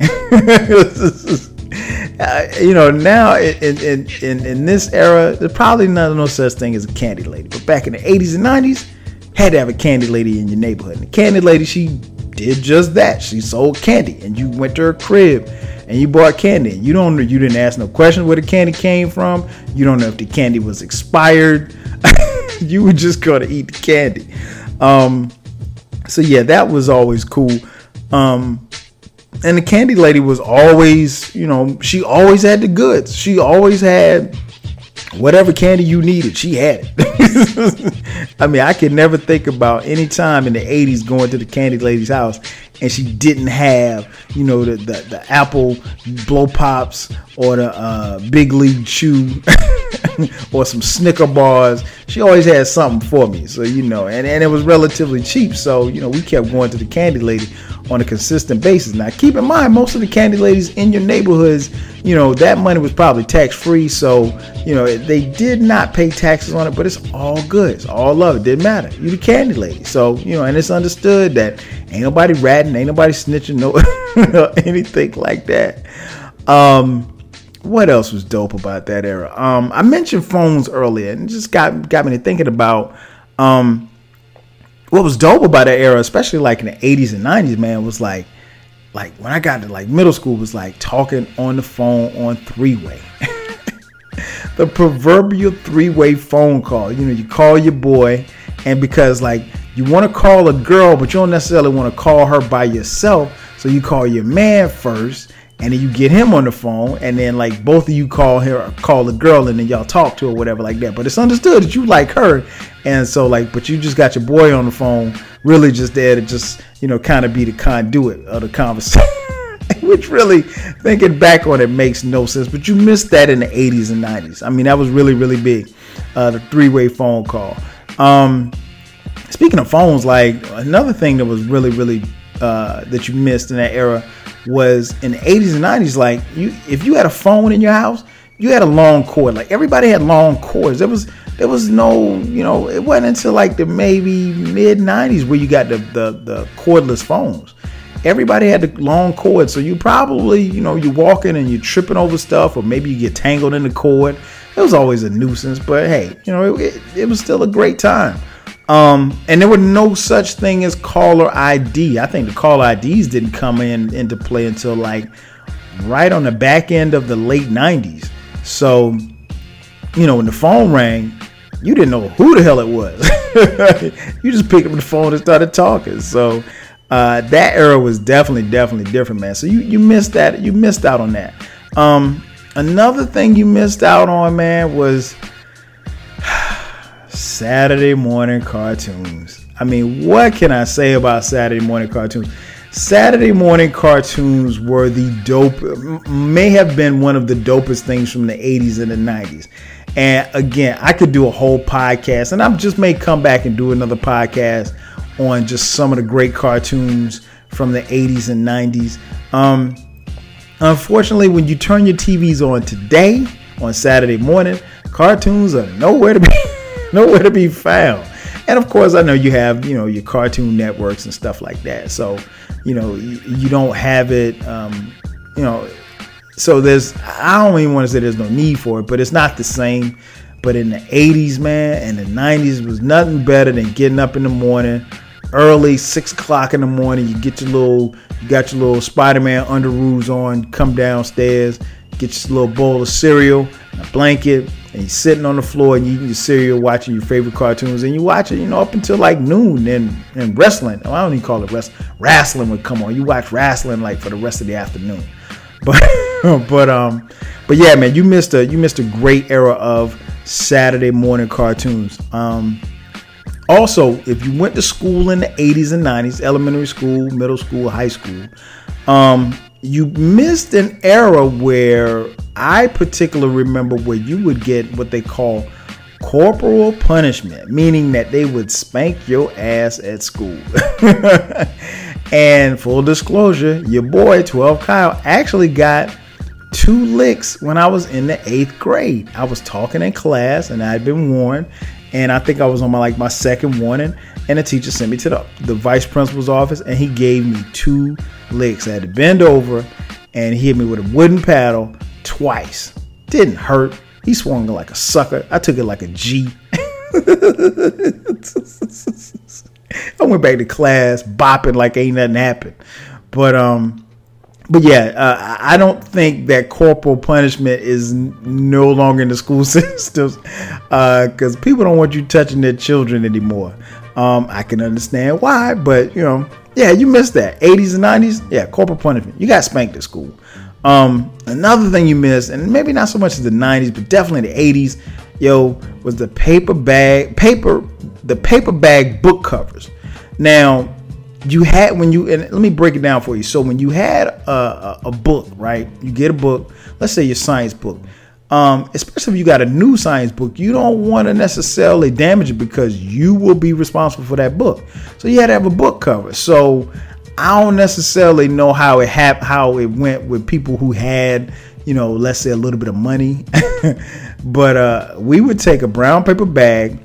uh, you know, now in, in, in, in this era, there's probably not no such thing as a candy lady. But back in the 80s and 90s, had to have a candy lady in your neighborhood. And the candy lady, she did just that. She sold candy, and you went to her crib and you bought candy. You don't, you didn't ask no questions where the candy came from. You don't know if the candy was expired. [LAUGHS] you were just gonna eat the candy. Um, so yeah, that was always cool. Um, and the candy lady was always, you know, she always had the goods. She always had whatever candy you needed, she had it. [LAUGHS] I mean, I could never think about any time in the 80s going to the candy lady's house and she didn't have, you know, the, the, the apple blow pops or the uh, big league chew [LAUGHS] [LAUGHS] or some Snicker bars. She always had something for me. So, you know, and, and it was relatively cheap. So, you know, we kept going to the candy lady on a consistent basis. Now, keep in mind, most of the candy ladies in your neighborhoods, you know, that money was probably tax free. So, you know, they did not pay taxes on it, but it's all good. It's all love. It didn't matter. You the candy lady. So, you know, and it's understood that ain't nobody ratting, ain't nobody snitching, no [LAUGHS] anything like that. Um, what else was dope about that era? Um, I mentioned phones earlier, and just got got me to thinking about um, what was dope about that era, especially like in the 80s and 90s, man, was like like when I got to like middle school was like talking on the phone on three way. [LAUGHS] the proverbial three way phone call. You know, you call your boy, and because like you want to call a girl, but you don't necessarily want to call her by yourself. So you call your man first, and then you get him on the phone, and then like both of you call her, call the girl, and then y'all talk to her, whatever like that. But it's understood that you like her, and so like, but you just got your boy on the phone, really just there to just you know kind of be the conduit of the conversation. [LAUGHS] Which really, thinking back on it, makes no sense. But you missed that in the 80s and 90s. I mean, that was really, really big. Uh, the three-way phone call. Um, speaking of phones, like another thing that was really, really uh, that you missed in that era was in the 80s and 90s. Like you, if you had a phone in your house, you had a long cord. Like everybody had long cords. There was there was no, you know, it wasn't until like the maybe mid 90s where you got the the, the cordless phones. Everybody had the long cord, so you probably, you know, you're walking and you're tripping over stuff, or maybe you get tangled in the cord. It was always a nuisance, but hey, you know, it, it, it was still a great time. Um, and there were no such thing as caller ID. I think the caller IDs didn't come in into play until like right on the back end of the late 90s. So, you know, when the phone rang, you didn't know who the hell it was. [LAUGHS] you just picked up the phone and started talking. So, uh, that era was definitely, definitely different, man. So you you missed that. You missed out on that. Um, another thing you missed out on, man, was Saturday morning cartoons. I mean, what can I say about Saturday morning cartoons? Saturday morning cartoons were the dope, may have been one of the dopest things from the 80s and the 90s. And again, I could do a whole podcast, and I just may come back and do another podcast on just some of the great cartoons from the 80s and 90s. Um, unfortunately, when you turn your TVs on today, on Saturday morning, cartoons are nowhere to be. [LAUGHS] nowhere to be found. And of course, I know you have you know your cartoon networks and stuff like that. So you know you, don't have it. Um, you know, so there's I don't even want to say there's no need for it, but it's not the same. But in the 80s, man, and the 90s was nothing better than getting up in the morning, early, six o'clock in the morning. You get your little, you got your little Spider-Man underoos on, come downstairs, get your little bowl of cereal, a blanket, and you're sitting on the floor and eating your cereal, watching your favorite cartoons, and you watch it, you know, up until like noon. And and wrestling, I don't even call it wrestling. Wrestling would come on. You watch wrestling like for the rest of the afternoon. [LAUGHS] But but um but yeah, man, you missed a you missed a great era of Saturday morning cartoons. Um also, if you went to school in the 80s and 90s, elementary school, middle school, high school, um, you missed an era where I particularly remember where you would get what they call corporal punishment, meaning that they would spank your ass at school. [LAUGHS] and full disclosure, your boy 12 Kyle actually got two licks when I was in the eighth grade. I was talking in class and I'd been warned, and I think I was on my like my second warning, and the teacher sent me to the, the vice principal's office and he gave me two licks. I had to bend over and he hit me with a wooden paddle twice. Didn't hurt. He swung like a sucker. I took it like a G. [LAUGHS] I went back to class bopping like ain't nothing happened. But um but yeah, uh, I don't think that corporal punishment is no longer in the school [LAUGHS] systems because uh, people don't want you touching their children anymore. Um, I can understand why, but you know, yeah, you missed that. 80s and 90s, yeah, corporal punishment. You got spanked at school. Um, another thing you missed, and maybe not so much as the 90s, but definitely the 80s, yo, was the paper bag, paper, the paper bag book covers. Now, you had when you and let me break it down for you. So when you had a, a, a book, right? You get a book, let's say your science book. Um, especially if you got a new science book, you don't want to necessarily damage it because you will be responsible for that book. So you had to have a book cover. So I don't necessarily know how it hap- how it went with people who had, you know, let's say a little bit of money. [LAUGHS] but uh, we would take a brown paper bag,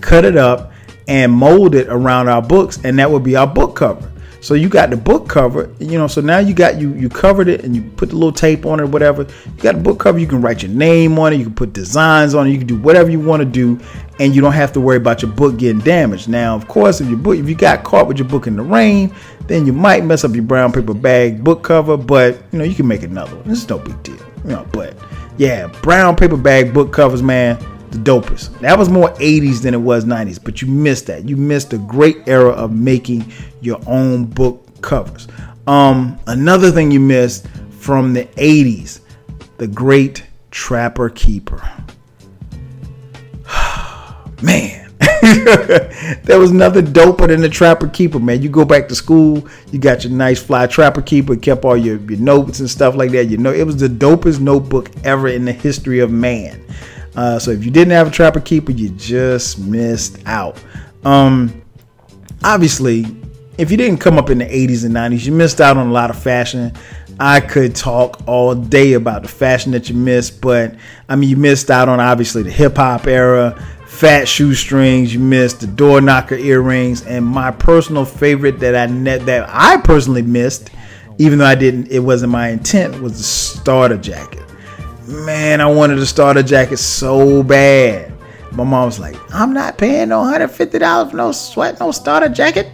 cut it up, and mold it around our books, and that would be our book cover. So you got the book cover, you know. So now you got you you covered it and you put the little tape on it, or whatever. You got the book cover. You can write your name on it. You can put designs on it. You can do whatever you want to do, and you don't have to worry about your book getting damaged. Now, of course, if your book if you got caught with your book in the rain, then you might mess up your brown paper bag book cover. But you know you can make another one. This is no big deal, you know. But yeah, brown paper bag book covers, man the dopest. That was more 80s than it was 90s, but you missed that. You missed a great era of making your own book covers. Um, another thing you missed from the 80s, the great Trapper Keeper. [SIGHS] Man. [LAUGHS] there was nothing doper than the Trapper Keeper, man. You go back to school, you got your nice fly Trapper Keeper, kept all your, your notes and stuff like that. You know, it was the dopest notebook ever in the history of man. Uh, so if you didn't have a Trapper Keeper, you just missed out. Um, obviously, if you didn't come up in the 80s and 90s, you missed out on a lot of fashion. I could talk all day about the fashion that you missed, but I mean, you missed out on obviously the hip hop era, fat shoestrings, you missed the door knocker earrings, and my personal favorite that I that I personally missed, even though I didn't, it wasn't my intent, was the starter jacket. Man, I wanted a starter jacket so bad. My mom was like, "I'm not paying no hundred fifty dollars for no sweat, no starter jacket."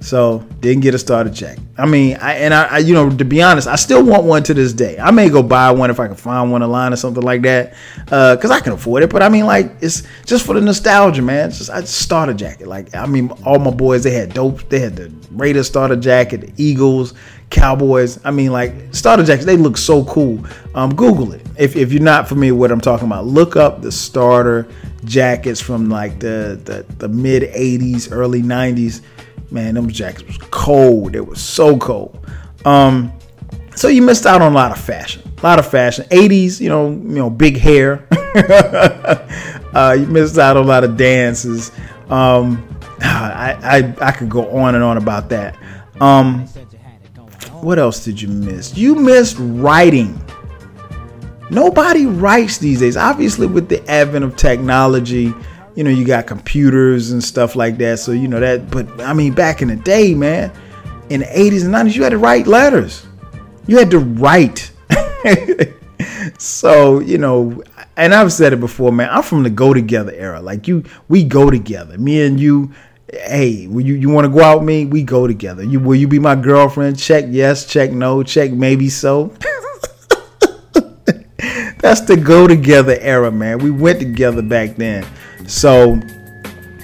So didn't get a starter jacket. I mean, I and I, I, you know, to be honest, I still want one to this day. I may go buy one if I can find one online or something like that, uh, cause I can afford it. But I mean, like, it's just for the nostalgia, man. It's just I starter jacket. Like, I mean, all my boys they had dope. They had the Raiders starter jacket, the Eagles, Cowboys. I mean, like starter jackets. They look so cool. Um, Google it if if you're not familiar with what I'm talking about. Look up the starter jackets from like the the, the mid '80s, early '90s man, them jackets was cold. It was so cold. Um, so you missed out on a lot of fashion, a lot of fashion. 80s, you know, you know, big hair. [LAUGHS] uh, you missed out on a lot of dances. Um, [SIGHS] I, I I could go on and on about that. Um, what else did you miss? You missed writing. Nobody writes these days. Obviously, with the advent of technology, you know, you got computers and stuff like that. So, you know, that, but I mean, back in the day, man, in the 80s and 90s, you had to write letters. You had to write. [LAUGHS] so, you know, and I've said it before, man, I'm from the go together era. Like, you, we go together. Me and you, hey, will you, you want to go out with me? We go together. You, will you be my girlfriend? Check yes, check no, check maybe so. [LAUGHS] That's the go together era, man. We went together back then. So,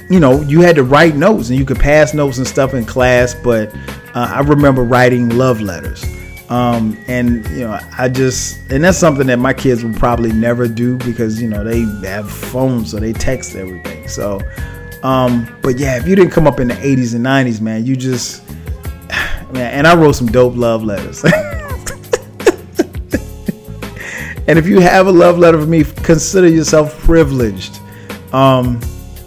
you know, you had to write notes and you could pass notes and stuff in class, but uh, I remember writing love letters. Um, and you know, I just and that's something that my kids will probably never do because you know they have phones, so they text everything. So, um, but yeah, if you didn't come up in the 80s and 90s, man, you just [SIGHS] man, and I wrote some dope love letters. [LAUGHS] and if you have a love letter for me, consider yourself privileged. Um,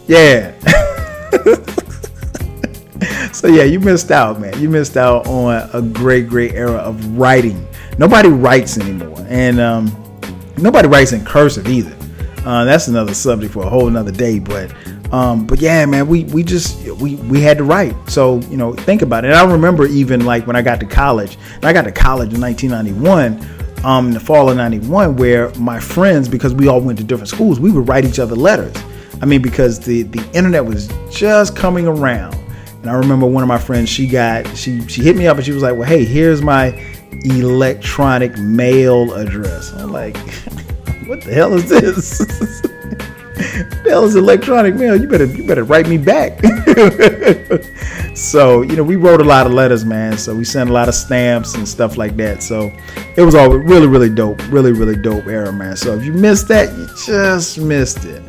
yeah. [LAUGHS] so yeah, you missed out, man. You missed out on a great, great era of writing. Nobody writes anymore, and um, nobody writes in cursive either. Uh, that's another subject for a whole another day. But um, but yeah, man, we we just we we had to write. So you know, think about it. And I remember even like when I got to college. I got to college in 1991. Um, in the fall of 91 where my friends because we all went to different schools we would write each other letters I mean, because the the internet was just coming around, and I remember one of my friends. She got she she hit me up and she was like, "Well, hey, here's my electronic mail address." I'm like, [LAUGHS] "What the hell is this?" [LAUGHS] the hell is electronic mail? You better you better write me back. [LAUGHS] so you know we wrote a lot of letters, man. So we sent a lot of stamps and stuff like that. So it was all really really dope, really really dope era, man. So if you missed that, you just missed it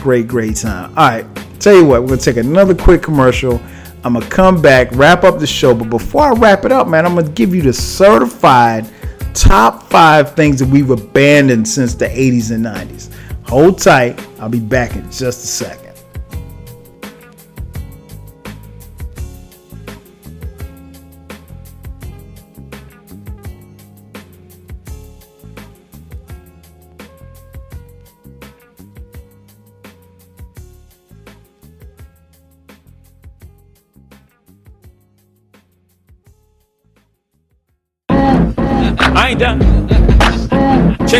great, great time. All right, tell you what, we're gonna take another quick commercial. I'm gonna come back, wrap up the show. But before I wrap it up, man, I'm gonna give you the certified top five things that we've abandoned since the 80s and 90s. Hold tight, I'll be back in just a second.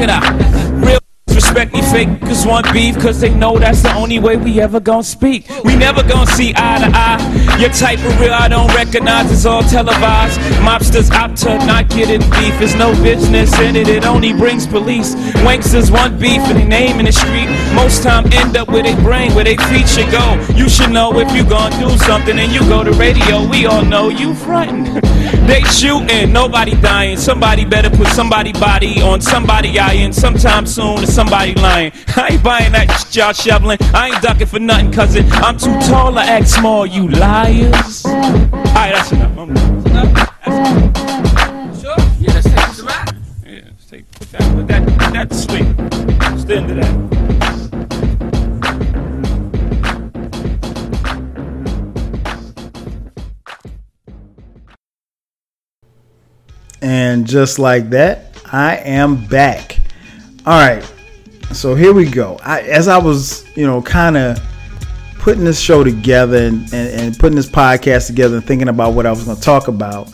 Check it out. Real Disrespect me fake, cause want beef, cause they know that's the only way we ever gonna speak. We never gonna see eye to eye. Your type of real I don't recognize, it's all televised. Mobsters opt to not get in beef, there's no business in it, it only brings police. Wanksters want beef and they name in the street. Most time end up with a brain where they feet should go. You should know if you gonna do something and you go to radio, we all know you frontin'. [LAUGHS] they shootin', nobody dying. Somebody better put somebody body on somebody eyeing. Sometime soon somebody lying. I ain't buying that y'all shoveling. I ain't ducking for nothing, cousin. I'm too tall to act small, you liars. Alright, that's enough. I'm. Sure? Yeah, let's take. Yeah, let's take put that put that put that to sleep. The end of that. And just like that, I am back. All right. So here we go. I, as I was, you know, kind of putting this show together and, and, and, putting this podcast together and thinking about what I was going to talk about,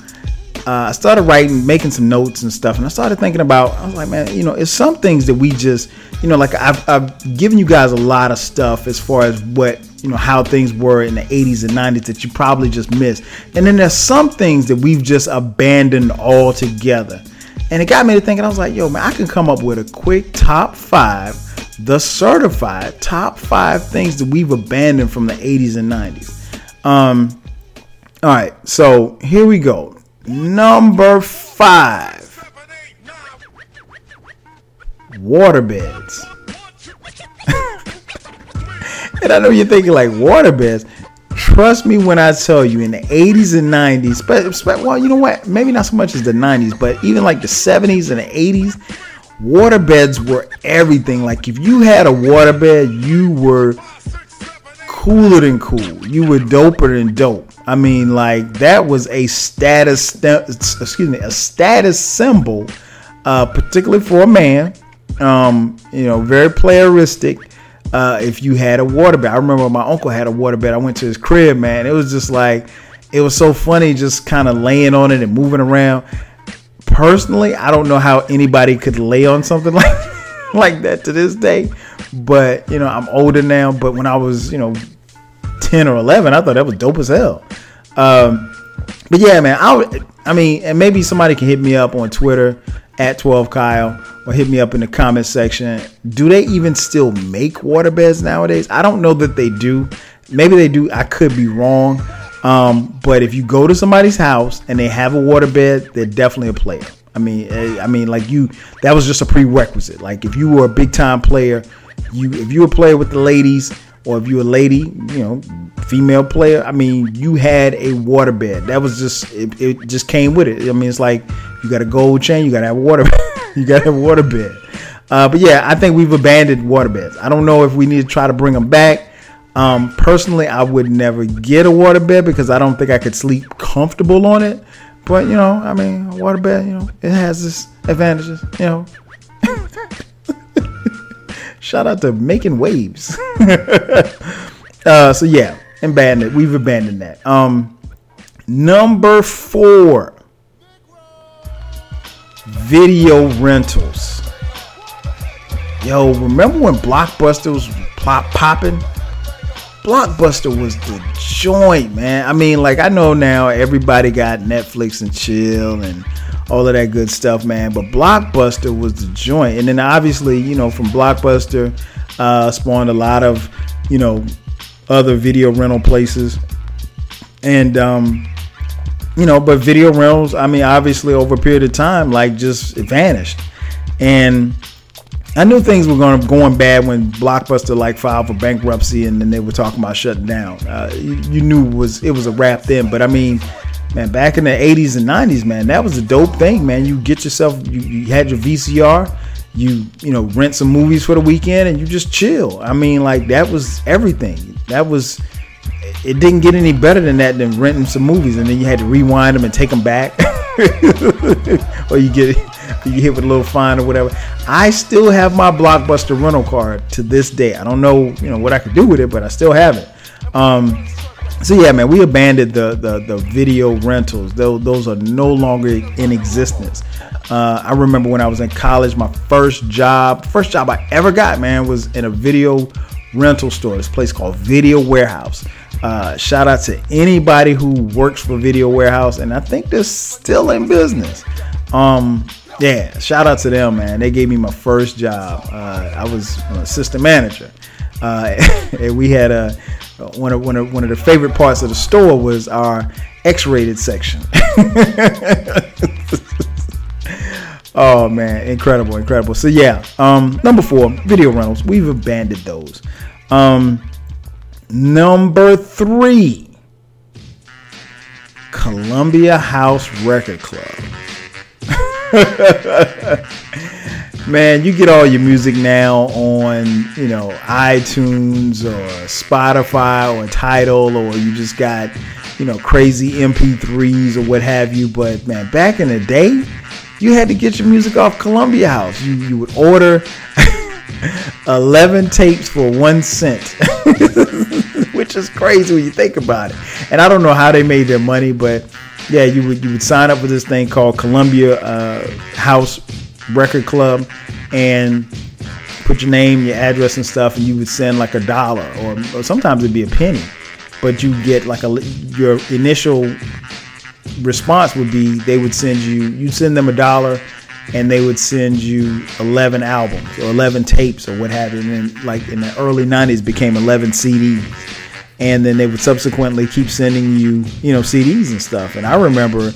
uh, I started writing, making some notes and stuff. And I started thinking about, I was like, man, you know, it's some things that we just, you know, like I've, I've given you guys a lot of stuff as far as what, you know, how things were in the 80s and 90s that you probably just missed. And then there's some things that we've just abandoned altogether. And it got me to thinking, I was like, yo, man, I can come up with a quick top five, the certified top five things that we've abandoned from the 80s and 90s. Um, all right, so here we go. Number five waterbeds. And I know you're thinking like water beds. Trust me when I tell you, in the 80s and 90s, well, you know what? Maybe not so much as the 90s, but even like the 70s and the 80s, waterbeds were everything. Like if you had a water bed, you were cooler than cool. You were doper than dope. I mean, like that was a status, excuse me, a status symbol, uh, particularly for a man. Um, you know, very playeristic. Uh, if you had a waterbed, I remember my uncle had a waterbed. I went to his crib, man. It was just like, it was so funny, just kind of laying on it and moving around. Personally, I don't know how anybody could lay on something [LAUGHS] like like that to this day. But you know, I'm older now. But when I was, you know, 10 or 11 i thought that was dope as hell um, but yeah man I, I mean and maybe somebody can hit me up on twitter at 12 kyle or hit me up in the comment section. Do they even still make waterbeds nowadays? I don't know that they do. Maybe they do. I could be wrong. Um, but if you go to somebody's house and they have a waterbed they're definitely a player. I mean eh, i mean like you that was just a prerequisite. Like if you were a big time player you if you were a player with the ladies or if you're a lady, you know, female player, I mean, you had a waterbed. That was just it, it just came with it. I mean, it's like you got a gold chain, you got to have [LAUGHS] a water, you got to have a waterbed. Uh, but yeah, I think we've abandoned waterbeds. I don't know if we need to try to bring them back. Um, personally, I would never get a waterbed because I don't think I could sleep comfortable on it. But you know, I mean, a waterbed, you know, it has its advantages. You know. [LAUGHS] Shout out to making waves. [LAUGHS] uh, so yeah, abandoned. We've abandoned that. Um, number four, video rentals. Yo, remember when Blockbuster was plop popping? Blockbuster was the joint, man. I mean, like I know now everybody got Netflix and chill and all of that good stuff, man. But Blockbuster was the joint, and then obviously, you know, from Blockbuster uh, spawned a lot of, you know, other video rental places, and um, you know, but video rentals, I mean, obviously over a period of time, like just vanished, and I knew things were going going bad when Blockbuster like filed for bankruptcy, and then they were talking about shutting down. Uh, you, you, knew it was it was a wrap then, but I mean, man, back in the '80s and '90s, man, that was a dope thing, man. You get yourself, you, you had your VCR, you you know rent some movies for the weekend, and you just chill. I mean, like that was everything. That was it didn't get any better than that than renting some movies, and then you had to rewind them and take them back, [LAUGHS] or you get you hit with a little fine or whatever. I still have my Blockbuster rental card to this day. I don't know, you know, what I could do with it, but I still have it. Um, so yeah, man, we abandoned the the, the video rentals. Those, those are no longer in existence. Uh, I remember when I was in college, my first job, first job I ever got, man, was in a video rental store. This place called Video Warehouse. Uh, shout out to anybody who works for Video Warehouse, and I think they're still in business. Um, yeah, shout out to them, man. They gave me my first job. Uh, I was an assistant manager, uh, [LAUGHS] and we had a one of one of one of the favorite parts of the store was our X-rated section. [LAUGHS] oh man, incredible, incredible. So yeah, um, number four, video rentals. We've abandoned those. Um, number three, Columbia House Record Club. [LAUGHS] Man, you get all your music now on, you know, iTunes or Spotify or Tidal, or you just got, you know, crazy MP3s or what have you. But man, back in the day, you had to get your music off Columbia House. You you would order [LAUGHS] 11 tapes for one cent, [LAUGHS] which is crazy when you think about it. And I don't know how they made their money, but yeah, you would you would sign up for this thing called Columbia uh, House Record Club, and put your name, your address, and stuff, and you would send like a dollar, or, or sometimes it'd be a penny, but you get like a your initial response would be they would send you you send them a dollar and they would send you 11 albums or 11 tapes or what have you. And then like in the early 90s became 11 cds and then they would subsequently keep sending you you know cds and stuff. And i remember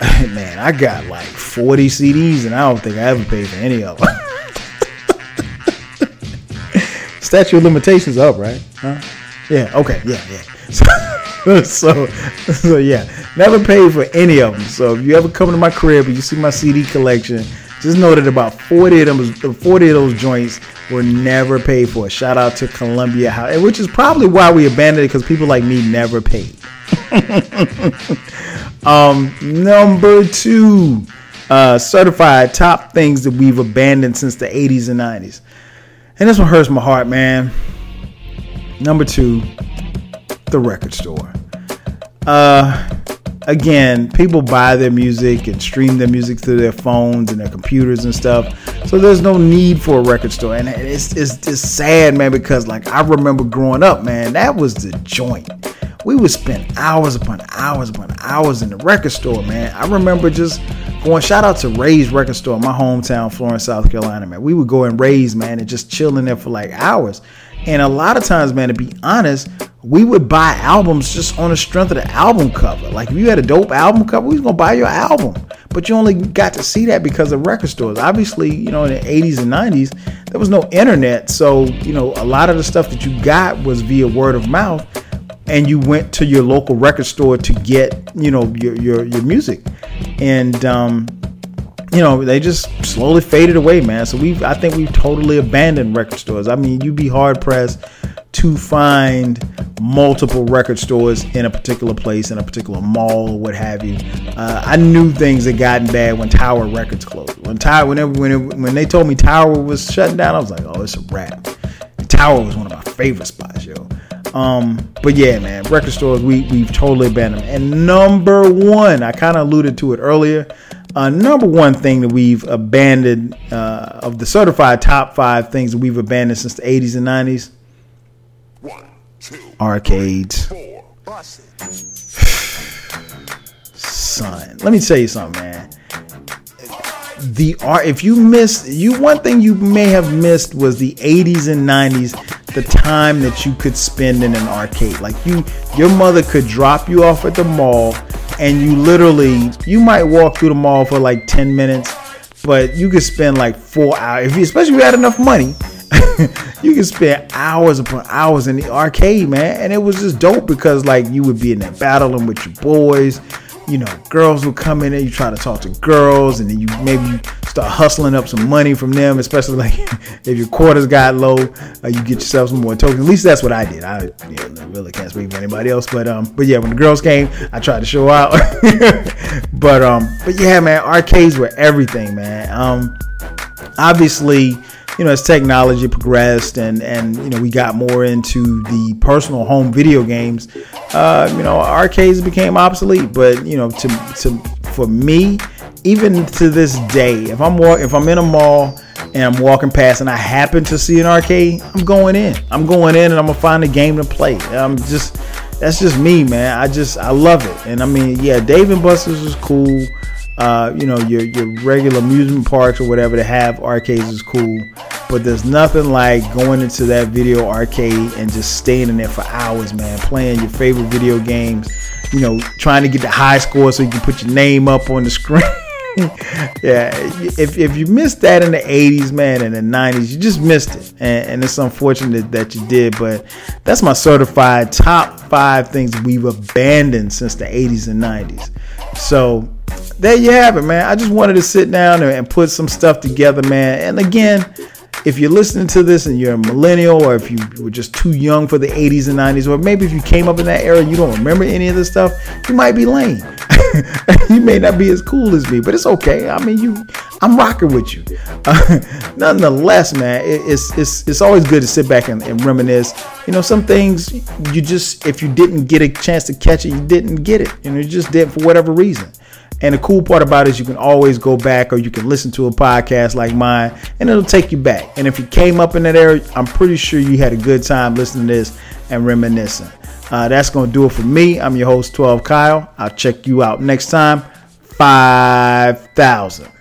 [LAUGHS] man i got like 40 cds and i don't think i ever paid for any of them [LAUGHS] statute of limitations up right? Huh? yeah okay yeah yeah. So, [LAUGHS] so, so yeah, never paid for any of them. So if you ever come to my crib and you see my CD collection, just know that about 40 of them, 40 of those joints were never paid for. Shout out to Columbia House, which is probably why we abandoned it because people like me never paid. [LAUGHS] um, number two, uh, certified top things that we've abandoned since the 80s and 90s. And this one hurts my heart, man. Number two, the record store. Uh, again, people buy their music and stream their music through their phones and their computers and stuff. So there's no need for a record store. And it's, it's just sad, man, because like I remember growing up, man, that was the joint. We would spend hours upon hours upon hours in the record store, man. I remember just going, shout out to Ray's record store in my hometown, Florence, South Carolina, man. We would go and Ray's, man, and just chill in there for like hours. And a lot of times, man, to be honest, we would buy albums just on the strength of the album cover. Like if you had a dope album cover, we was gonna buy your album. But you only got to see that because of record stores. Obviously, you know, in the 80s and 90s, there was no internet. So, you know, a lot of the stuff that you got was via word of mouth. And you went to your local record store to get, you know, your your, your music. And um, you know, they just slowly faded away, man. So we've, I think we've totally abandoned record stores. I mean, you'd be hard pressed to find multiple record stores in a particular place, in a particular mall, what have you. Uh, I knew things had gotten bad when Tower Records closed. When Tower, whenever when it, when they told me Tower was shutting down, I was like, oh, it's a wrap. Tower was one of my favorite spots, yo. Um, but yeah, man, record stores we we've totally abandoned. And number one, I kind of alluded to it earlier. Uh, number one thing that we've abandoned uh, of the certified top five things that we've abandoned since the 80s and 90s one, two, arcades. Three, Son, let me tell you something, man. The art, if you missed, you one thing you may have missed was the 80s and 90s, the time that you could spend in an arcade. Like you, your mother could drop you off at the mall and you literally you might walk through the mall for like 10 minutes but you could spend like four hours if you, especially if you had enough money [LAUGHS] you could spend hours upon hours in the arcade man. And it was just dope because like you would be in there battling with your boys you know, girls will come in and you try to talk to girls, and then you maybe you start hustling up some money from them, especially like [LAUGHS] if your quarters got low, uh, you get yourself some more tokens. At least that's what I did. I you know, really can't speak for anybody else, but um, but yeah, when the girls came, I tried to show out. [LAUGHS] but um, but yeah, man, arcades were everything, man. Um, obviously you know, as technology progressed and and you know we got more into the personal home video games, uh, you know, arcades became obsolete. But you know, to to for me, even to this day, if I'm walk, if I'm in a mall and I'm walking past and I happen to see an arcade, I'm going in. I'm going in and I'm gonna find a game to play. I'm just that's just me, man. I just I love it. And I mean, yeah, Dave and Buster's is cool. Uh, you know, your your regular amusement parks or whatever to have arcades is cool. But there's nothing like going into that video arcade and just staying in there for hours, man, playing your favorite video games. You know, trying to get the high score so you can put your name up on the screen. [LAUGHS] [LAUGHS] yeah, if, if you missed that in the 80s, man, in the 90s, you just missed it. And, and, it's unfortunate that you did, but that's my certified top five things we've abandoned since the 80s and 90s. So there you have it, man. I just wanted to sit down and, and put some stuff together, man. And again, if you're listening to this and you're a millennial or if you were just too young for the 80s and 90s or maybe if you came up in that era you don't remember any of this stuff you might be lame. [LAUGHS] You may not be as cool as me but it's okay. I mean you i'm rocking with you. Uh, [LAUGHS] nonetheless man it, it's, it's it's always good to sit back and, and reminisce. You know some things you just if you didn't get a chance to catch it you didn't get it you know you just did for whatever reason and the cool part about it is you can always go back or you can listen to a podcast like mine and it'll take you back. And if you came up in that area, I'm pretty sure you had a good time listening to this and reminiscing. Uh, that's going to do it for me. I'm your host, 12 Kyle. I'll check you out next time. 5,000.